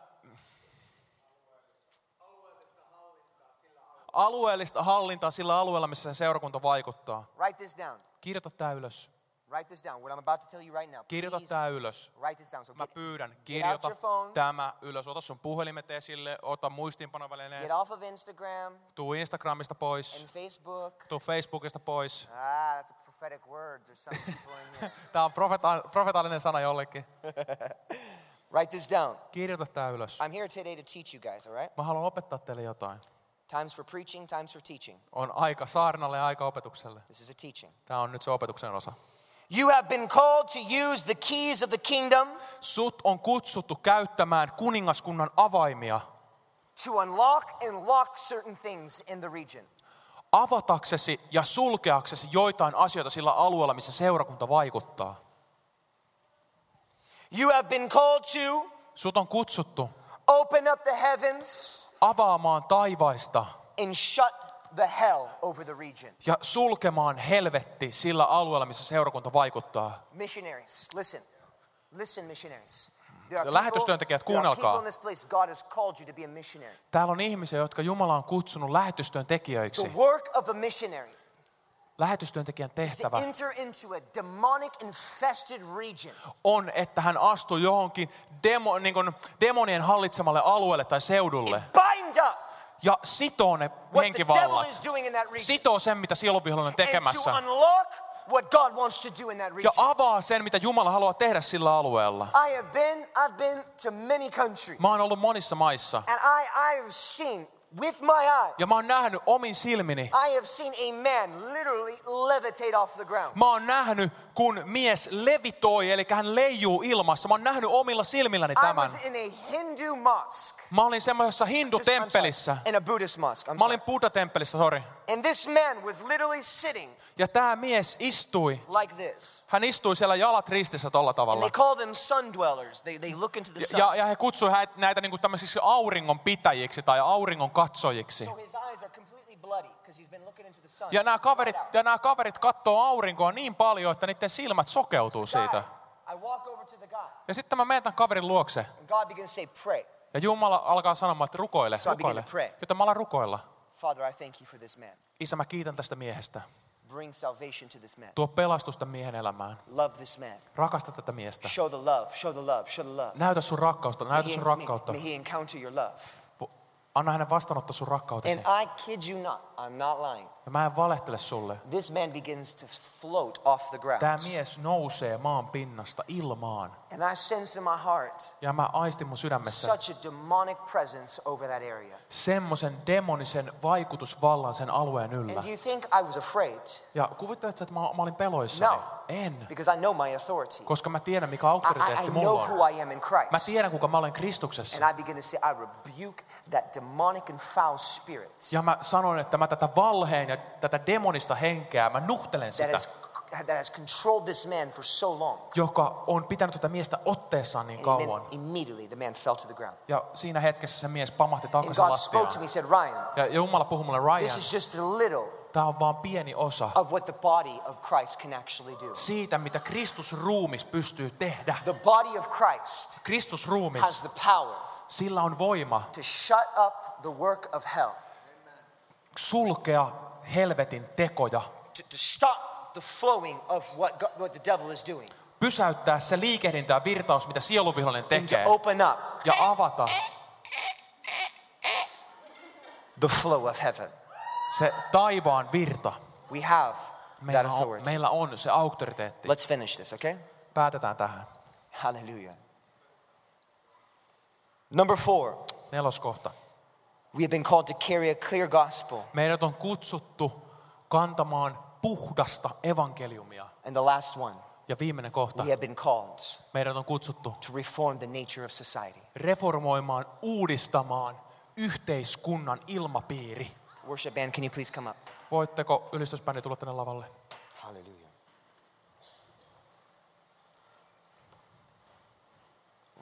alueellista hallintaa sillä alueella, missä se seurakunta vaikuttaa.
Write this down.
Kirjoita tämä ylös.
Write this down. What I'm about to tell you right now.
Kirjoita
Please
tämä ylös.
write this down. So
Mä
get,
pyydän,
get
kirjoita
your phones,
tämä ylös. Ota sun puhelimet esille, ota muistiinpanovälineet,
get off of Instagram
tuu Instagramista pois,
and Facebook.
tuu Facebookista pois.
Ah, that's a prophetic word. There's some people in here.
Tämä on profeta- profetaalinen sana jollekin.
Write this down.
Kirjoita tämä ylös.
I'm here today to teach you guys, all right?
Mä haluan opettaa teille jotain.
Times for preaching, times for teaching.
On aika saarnalle ja aika opetukselle.
This is a teaching.
Tämä on nyt se opetuksen osa.
You have been called to use the keys of the kingdom
Sut on kutsuttu käyttämään kuningaskunnan avaimia.
to unlock and lock certain things in the region.
avataksesi ja sulkeaksesi joitain asioita sillä alueella, missä seurakunta vaikuttaa.
You have been called to
Sut on kutsuttu
open up the heavens
avaamaan taivaista
and shut the hell over the region.
ja sulkemaan helvetti sillä alueella, missä seurakunta vaikuttaa.
Missionaries, listen. Listen, missionaries.
Lähetystyöntekijät, kuunnelkaa. Täällä on ihmisiä, jotka Jumala on kutsunut lähetystyön
The work of a missionary
Lähetystyöntekijän tehtävä on, että hän astuu johonkin demo, niin kuin demonien hallitsemalle alueelle tai seudulle ja sitoo ne henkivallat. Sitoo sen, mitä sielunvihollinen on tekemässä.
what God wants to do in that
Ja
region.
avaa sen, mitä Jumala haluaa tehdä sillä alueella.
I have been, I've been to many countries.
Mä oon ollut monissa maissa.
And I, I have seen with my eyes.
Ja mä oon nähnyt omin silmini.
I have seen a man literally levitate off the ground.
Mä oon nähnyt, kun mies levitoi, eli hän leijuu ilmassa. Mä oon nähnyt omilla silmilläni
I
tämän.
was in a Hindu mosque.
Mä olin semmoisessa
sorry,
hindu-temppelissä.
In a Buddhist mosque. I'm
Mä
sorry.
olin Buddha-temppelissä, sori.
And this man was literally sitting
Ja tämä mies istui.
like this.
Hän istui siellä jalat ristissä tolla
And
tavalla.
they call them sun dwellers. They, they look into the sun.
Ja, ja he kutsuivat häitä- näitä niin tämmöisiksi auringon pitäjiksi tai auringon katsojiksi.
So his eyes are completely bloody because he's been looking into the sun.
Ja nämä kaverit, ja nämä kaverit katsoo aurinkoa niin paljon, että niiden silmät sokeutuu siitä.
I walk over to the guy.
Ja sitten mä menen tämän kaverin luokse.
And God begins to say, pray.
Ja Jumala alkaa sanomaan, että rukoile,
So
rukoile. Joten mä alan rukoilla.
Father, I thank you for this man.
Isä, mä kiitän tästä miehestä.
Bring salvation to this man.
Tuo pelastusta miehen elämään.
Love this man.
Rakasta tätä miestä.
Show the love. Show the love. Show the love.
Näytä sun rakkausta,
May
näytä sun
may,
rakkautta.
may he encounter your love.
Anna hänen vastaanottaa sun rakkautesi.
And I kid you not, I'm not lying.
Ja mä en valehtele sulle.
This man begins to float off the ground.
Tämä mies nousee maan pinnasta ilmaan.
And I sense in my heart
Ja mä aistin mun sydämessä
such a demonic presence over that area.
semmoisen demonisen vaikutusvallan sen alueen yllä.
And do you think I was afraid?
Ja kuvittelet että mä, mä olin peloissani?
No.
En.
Because I know my authority.
Koska mä tiedän, mikä
I, I,
auktoriteetti
I
mulla
know
on.
who I am in
Mä
Christ.
tiedän, kuka mä olen Kristuksessa.
And I begin to say, I rebuke that demonic and foul spirit
Ja mä sanon, että mä tätä valheen ja tätä demonista henkeä, mä nuhtelen sitä,
has, that has controlled this man for so long.
joka on pitänyt tätä miestä otteessaan niin kauan.
immediately the man fell to the ground.
Ja siinä hetkessä se mies pamahti takaisin
God spoke to me, said, Ryan,
Ja Jumala puhui mulle, Ryan,
this is just a little
tämä on vaan pieni osa
of what the body of Christ can actually do.
siitä, mitä Kristus ruumis pystyy tehdä.
The body of Christ
Kristus
has
ruumis,
the power
sillä on voima
to shut up the work of hell,
sulkea helvetin tekoja,
to, to stop the flowing of what, God, what the devil is doing,
pysäyttää se liikehdintä ja virtaus, mitä sieluvihollinen
and to
tekee,
open up
ja avata
the flow of heaven.
se taivaan virta.
We have that
Meillä on,
authority.
meillä on se auktoriteetti.
Let's finish this, okay?
Päätetään tähän.
Hallelujah. Number four,
Neloskohta.
We have been called to carry a clear gospel.
Meidät on kutsuttu kantamaan puhdasta evankeliumia.
And the last one,
Ja viimeinen kohta.
we have been called
Meidät on kutsuttu
to reform the nature of society.
reformoimaan, uudistamaan yhteiskunnan ilmapiiri.
Worship band, can you please come up?
Voitteko ylistysbändi tulla tänne lavalle?
Hallelujah.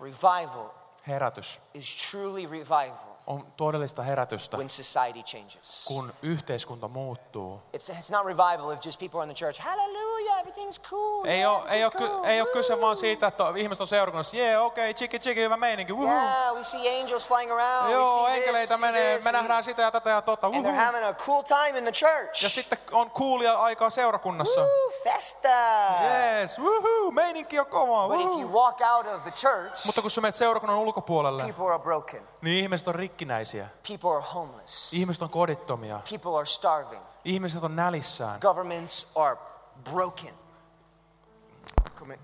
Revival
Herätys
is truly revival
on todellista herätystä,
when society changes.
kun yhteiskunta muuttuu.
It's, it's not revival if just people are in the church, hallelujah, everything's cool.
Ei
yeah,
ole,
this
ei, ole,
cool,
ei ole kyse
woo."
vaan siitä, että ihmiset on seurakunnassa, jee, okei, okay, chiki chiki, hyvä meininki.
Yeah, we see angels flying around. we
Joo,
see this,
enkeleitä
we see
menee,
this,
me
we-
nähdään sitä ja tätä ja tota,
and they're having a cool time in the church.
Ja sitten on kuulia aikaa seurakunnassa.
Woo, festa.
Yes, wuhu, meininki on kova,
But if you walk out of the church,
Mutta kun sä menet seurakunnan ulkopuolelle,
people are broken.
Niin ihmiset on rikkinäisiä.
People are homeless.
Ihmiset on kodittomia.
People are starving.
Ihmiset on nälissään.
Governments are broken.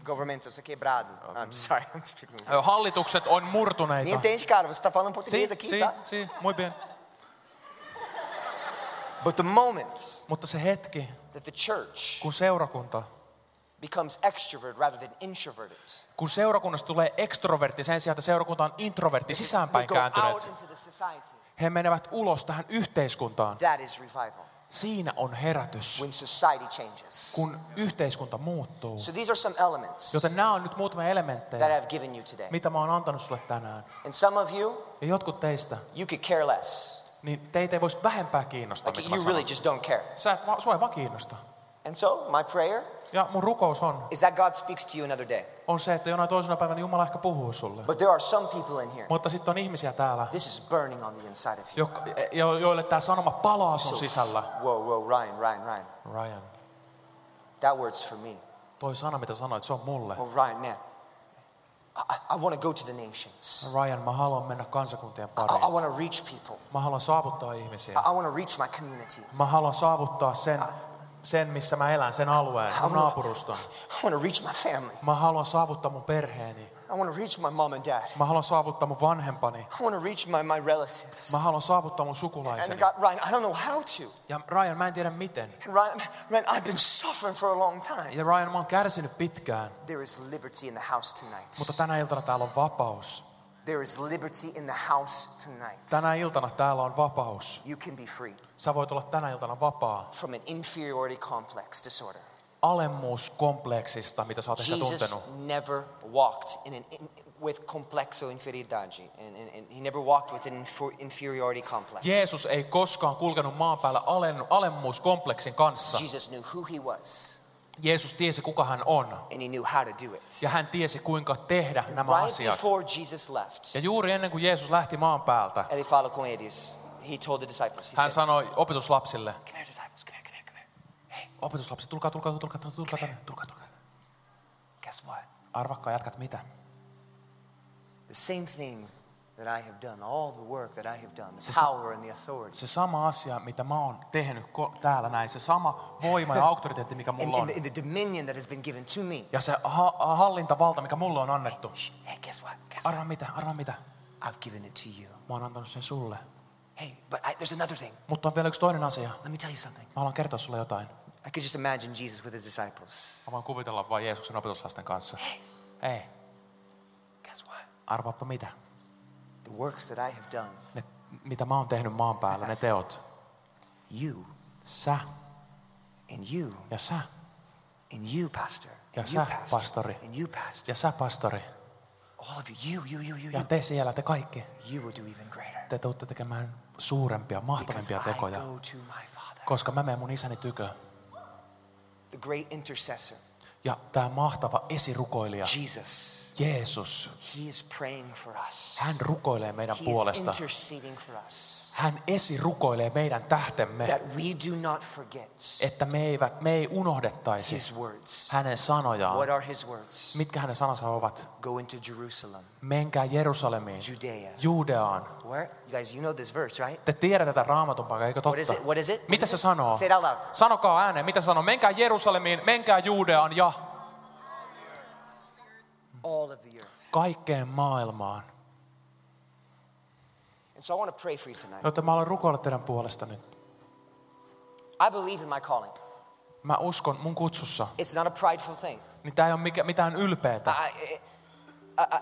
Governmentos é quebrado. I'm sorry, I'm speaking.
Hallitukset on
Me
murtuneita.
entende, cara? Você está falando português
Si,
aqui,
si,
tá?
si, muy bien.
But the moment
Mutta se hetki,
that the church
kun seurakunta,
becomes extrovert rather than introverted,
kun seurakunnasta tulee ekstrovertti sen sijaan, että seurakunta on introvertti, sisäänpäin
society.
he menevät ulos tähän yhteiskuntaan.
That is revival.
Siinä on herätys,
when society changes.
kun yhteiskunta muuttuu.
So these are some elements
Joten nämä on nyt muutamia
that
elementtejä,
I've given you today.
mitä mä oon antanut sulle tänään.
And some of you,
Ja jotkut teistä,
you could care less.
niin teitä ei voisi vähempää kiinnostaa,
Like
mitä mä
you really just don't care.
Sä et, sua ei vaan kiinnosta.
And so my prayer
Ja mun rukous on,
is that God speaks to you another day.
on se, että jonain toisena päivänä Jumala ehkä puhuu sulle.
But there are some people in here.
Mutta sitten on ihmisiä täällä,
This is burning on the inside of you.
jo- jo- joille tämä sanoma palaa sun
So-
sisällä.
Whoa, whoa, Ryan, Ryan, Ryan.
Ryan,
That word's for me.
toi sana, mitä sanoit, se on mulle.
Oh, Ryan, man. I, I want to go to the nations.
Ryan, mä haluan mennä kansakuntien
I, I
pariin.
want to reach people.
Mä haluan saavuttaa ihmisiä.
I, I want to reach my community.
Mä haluan saavuttaa sen, sen missä mä elän, sen alueen, mun naapuruston.
I want to reach my family.
Mä haluan saavuttaa mun perheeni.
I want to reach my mom and dad.
Mä haluan saavuttaa mun vanhempani.
I want to reach my, my relatives.
Mä haluan saavuttaa mun
And
sukulaiseni.
God, Ryan, I don't know how to.
Ja Ryan, mä en tiedä miten.
And Ryan, Ryan, I've been suffering for a long time.
Ja Ryan, mä oon kärsinyt pitkään.
There is liberty in the house tonight.
Mutta tänä iltana täällä on vapaus.
There is liberty in the house tonight.
Tänä iltana täällä on vapaus.
You can be free
Sä voit olla tänä iltana vapaa
from an inferiority complex disorder.
alemmuuskompleksista, mitä sä oot ehkä
Jesus
tuntenut.
never walked in an, in, with complexo inferioridade. And, and, and he never walked with an infer, inferiority complex.
Jeesus ei koskaan kulkenut maan päällä alemmuuskompleksin kanssa.
Jesus knew who he was,
Jeesus tiesi, kuka hän on.
and he knew how to do it.
Ja hän tiesi, kuinka tehdä nämä
Right
asiat.
before Jesus left,
Ja juuri ennen kuin Jeesus lähti maan päältä,
eles. He told the disciples, he
hän
said,
sanoi opetuslapsille,
come here disciples, come here, come here, come here. Hey,
opetuslapset, tulkaa, tulkaa, tulkaa, tulkaa, tulkaa tänne, tulkaa, tulkaa.
guess what?
Arvakkaa jatkat mitä?
The same thing that I have done, all the work that I have done, the
Se-
power and the authority.
Se sama asia, mitä mä oon tehnyt ko- täällä näin, se sama voima ja auktoriteetti, mikä
And,
mulla on.
and, the, the dominion that has been given to me.
Ja se ha- hallintavalta, mikä mulle on annettu.
Shh, hey, guess what? Guess?
Arvaa mitä, arvaa mitä.
I've given it to you.
Mä oon antanut sen sulle.
Hey, but I, there's another thing.
Mutta on vielä yksi toinen asia.
Let me tell you something.
Mä haluan kertoa sulle jotain.
I could just imagine Jesus with his disciples.
Mä voin kuvitella vaan Jeesuksen opetuslasten kanssa. Ei,
Guess what?
arvaappa mitä.
The works that I have done,
Ne, mitä mä oon tehnyt maan päällä, ne teot.
you
Sä
and you
ja sä
and you, pastor,
Ja
and you,
sä,
pastor,
pastori.
and you, pastor.
ja sä pastori.
All of you, you, you, you, you,
Ja te siellä, te kaikki.
You will do even greater.
Te tuutte tekemään suurempia,
Because
mahtavampia
I
tekoja.
go to my Father,
Koska mä menen mun isäni tykö.
the great intercessor,
Ja tämä mahtava esirukoilija,
Jesus.
Jeesus,
He is praying for us.
hän rukoilee meidän
He is
puolesta.
interceding for us.
Hän esirukoilee meidän tähtemme,
That we do not forget
että me, eivät, me ei unohdettaisi
His words.
hänen sanojaan.
What are His words?
Mitkä hänen sanansa ovat?
Go into Jerusalem,
Menkää Jerusalemiin,
Judea.
Juudeaan.
Where? You guys, you know this verse, right?
Te tiedätte tätä raamatun paikkaa, eikö
What is
totta?
it? What is it?
Mitä se sanoo?
Say it out loud.
Sanokaa ääneen, mitä se sanoo? Menkää Jerusalemiin, menkää Juudeaan ja
All of the earth.
kaikkeen maailmaan.
And so I want to pray for you tonight.
Joten mä haluan rukoilla teidän puolesta nyt.
I believe in my calling.
Mä uskon mun kutsussa,
It's not a prideful thing.
niin tää ei ole mikä, mitään ylpeätä.
I, a, a, a,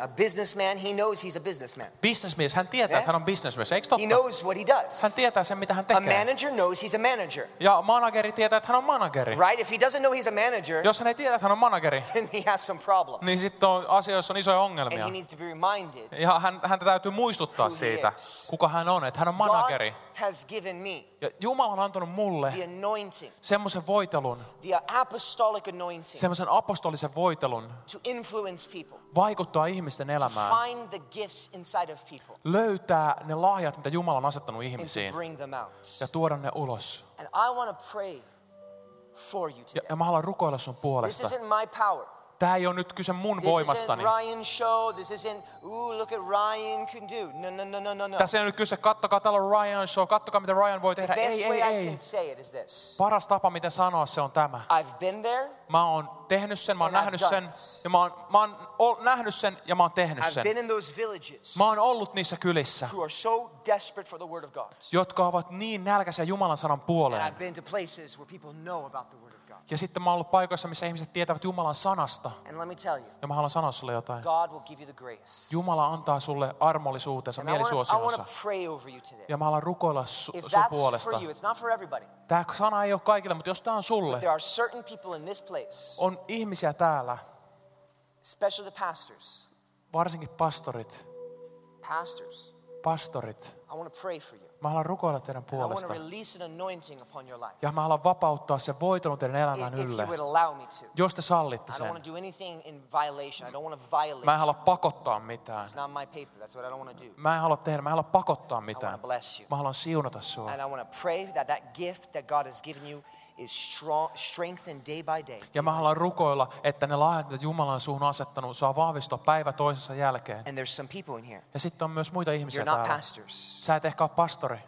a, a businessman, he knows he's a businessman.
Businessmies, hän tietää, että hän on businessmies, eikö
He
totta?
knows what he does.
Hän tietää sen, mitä hän
A
tekee.
manager knows he's a manager,
Ja manageri tietää, että hän on manageri.
right? If he doesn't know he's a manager,
Jos hän ei tiedä, että hän on manageri,
then he has some problems.
niin sitten on asioissa on isoja
And
ongelmia.
he needs to be reminded
Ja hän, häntä täytyy muistuttaa
he
siitä, kuka hän on, että hän on manageri.
God has given me
Ja Jumala on antanut
the
mulle
anointing,
semmoisen voitelun,
the apostolic anointing
semmoisen apostolisen voitelun
to influence people,
vaikuttaa ihmisten
to
elämään.
find the gifts inside of people,
Löytää ne lahjat, mitä Jumala on asettanut
and to
ihmisiin
bring them out.
ja tuoda ne ulos.
And I want to pray for you
Ja,
today.
ja mä haluan rukoilla sun
This
puolesta.
isn't my power.
Tää ei ole nyt kyse mun
This
voimastani.
Ryan's show. This isn't, ooh, look at Ryan can do. No, no, no, no, no, no.
Tässä ei ole nyt kyse, kattokaa, täällä on Ryan show, kattokaa mitä Ryan voi tehdä.
The best
Ei,
way
ei,
I
ei.
can say it is this.
Paras tapa, miten sanoa se on tämä.
I've been there.
Mä oon tehnyt sen, mä oon
And I've
nähnyt sen, ja mä oon, mä oon ol- nähnyt sen, ja mä oon tehnyt
I've
sen.
been in those villages
Mä oon ollut niissä kylissä,
who are so desperate for the word of God.
jotka ovat niin nälkäisiä Jumalan sanan
And
puoleen.
I've been to places where people know about the word of God.
Ja sitten mä oon ollut paikoissa, missä ihmiset tietävät Jumalan sanasta.
And let me tell you,
Ja mä haluan sanoa sulle jotain.
God will give you the grace.
Jumala antaa sulle armollisuutensa, mielisuosionsa. Ja mä haluan rukoilla su-
If
sun puolesta.
for you, it's not for everybody.
Tämä sana ei ole kaikille, mutta jos tämä on sulle,
There are certain people in this place,
on ihmisiä täällä,
especially the pastors.
varsinkin pastorit,
Pastors,
pastorit.
I want to pray for you.
Mä haluan rukoilla teidän puolesta. Ja mä haluan vapauttaa sen voiton teidän
if
ylle. Jos te sallitte sen. Mä en halua pakottaa mitään. Mä en halua tehdä, mä en halua pakottaa mitään. Mä haluan siunata sua.
And I want to pray that that gift that God has given you is strong, strengthened day by day.
Ja mä haluan rukoilla, että ne lahjat, mitä Jumala on suhun asettanut, saa vahvistua päivä toisensa jälkeen.
And there's some people in here.
Ja sitten on myös muita ihmisiä
You're not
täällä.
pastors,
Sä et ehkä ole pastori,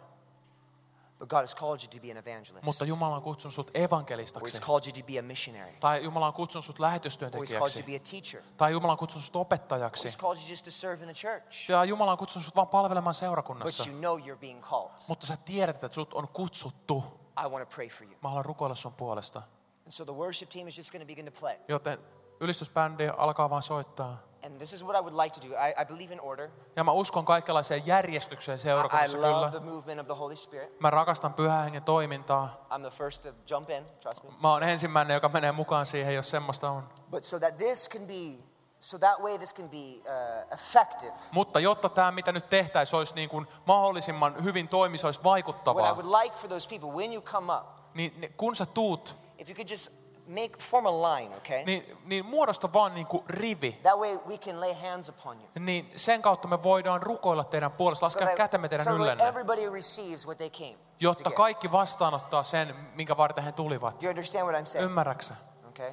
but God has called you to be an evangelist.
mutta Jumala on kutsunut sut
Or
evankelistaksi.
He's called you to be a missionary.
Tai Jumala on kutsunut sut
Or He's called you to
lähetystyöntekijäksi.
be a teacher.
Tai Jumala on kutsunut sut
Or
opettajaksi.
He's called you just to serve in the church.
Ja Jumala on kutsunut sut vaan palvelemaan
But
seurakunnassa.
you know you're being called.
Mutta sä tiedät, että sut on kutsuttu.
I want to pray for you.
Mä haluan rukoilla sun puolesta.
And so the worship team is just going to begin to play.
Joten ylistysbändi alkaa vaan soittaa.
And this is what I would like to do. I, I believe in order.
Ja mä uskon kaikenlaiseen järjestykseen
I, I
seurakunnassa
love
kyllä.
the movement of the Holy Spirit.
Mä rakastan pyhän hengen toimintaa.
I'm the first to jump in, trust me.
Mä oon ensimmäinen, joka menee mukaan siihen, jos semmoista on.
But so that this can be, so that way this can be uh, effective.
Mutta jotta tämä, mitä nyt tehtäisiin, olisi niin kuin mahdollisimman hyvin toimisi, olisi
What I
vaikuttavaa,
would like for those people, when you come up,
niin, kun sä tuut,
if you could just make form a line, okay?
niin, niin muodosta vaan niin kuin rivi.
That way we can lay hands upon you.
Niin sen kautta me voidaan rukoilla teidän puolesta,
So
laskea kätemme
that,
teidän
so that
yllenne,
everybody receives what they came. to
jotta
get.
kaikki vastaanottaa sen, minkä varten he tulivat.
You understand what I'm saying?
Ymmärräksä?
Okay?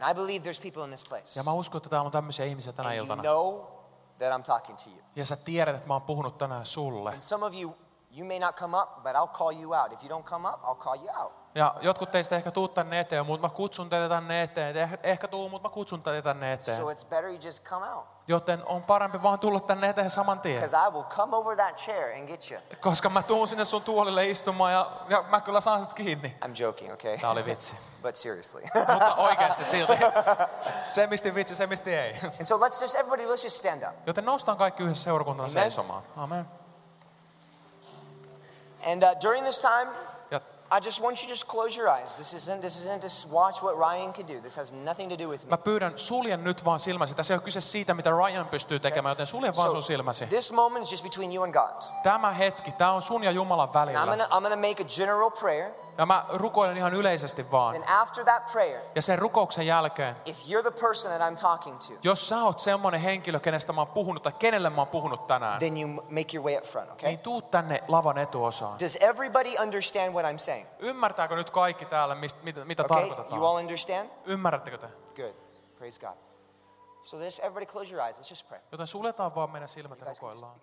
And I believe there's people in this place.
Ja mä uskon, että täällä on tämmöisiä ihmisiä tänä
And you
iltana.
know that I'm talking to you.
Ja sä tiedät, että mä oon puhunut tänään sulle.
And some of you, you may not come up, but I'll call you out. If you don't come up, I'll call you out.
Ja jotkut teistä ehkä tuu tänne eteen, mutta mä kutsun teitä tänne eteen. Te ehkä, ehkä tuu, mutta mä kutsun teitä tänne eteen.
So it's better you just come out.
Joten on parempi vaan tulla tänne eteen saman tien.
I will come over that chair and get you.
Koska mä tuun sinne sun tuolille istumaan ja, ja mä kyllä saan sut kiinni.
I'm joking, okay?
Tää oli vitsi.
But seriously.
Mutta oikeasti silti. Se misti vitsi, se misti ei.
and so let's just, everybody, let's just stand up.
Joten noustaan kaikki yhdessä seurakuntana
Amen.
seisomaan. Amen.
And uh, during this time, I just want you to just close your eyes. This isn't, this isn't to watch what Ryan can do. This has nothing to do with me.
mä pyydän, suljen nyt vaan silmäsi. Tässä ei ole kyse siitä, mitä Ryan pystyy tekemään, joten sulje vaan sun silmäsi.
this moment is just between you and God.
Tämä hetki, tämä on sun ja Jumalan
And I'm
välillä.
gonna, I'm gonna make a general prayer.
Ja mä rukoilen ihan yleisesti vaan.
And after that prayer,
Ja sen rukouksen jälkeen,
if you're the person that I'm talking to,
jos sä oot semmonen henkilö, kenestä mä oon puhunut tai kenelle mä oon puhunut tänään,
then you make your way up front, okay?
niin tuu tänne lavan etuosaan.
Does everybody understand what I'm saying?
Ymmärtääkö nyt kaikki täällä, mistä, mitä, mitä
Okay?
tarkoitetaan?
You all understand?
Ymmärrättekö te?
Good. Praise God. So this, everybody close your eyes. Let's just pray.
Joten suljetaan vaan meidän silmät ja rukoillaan.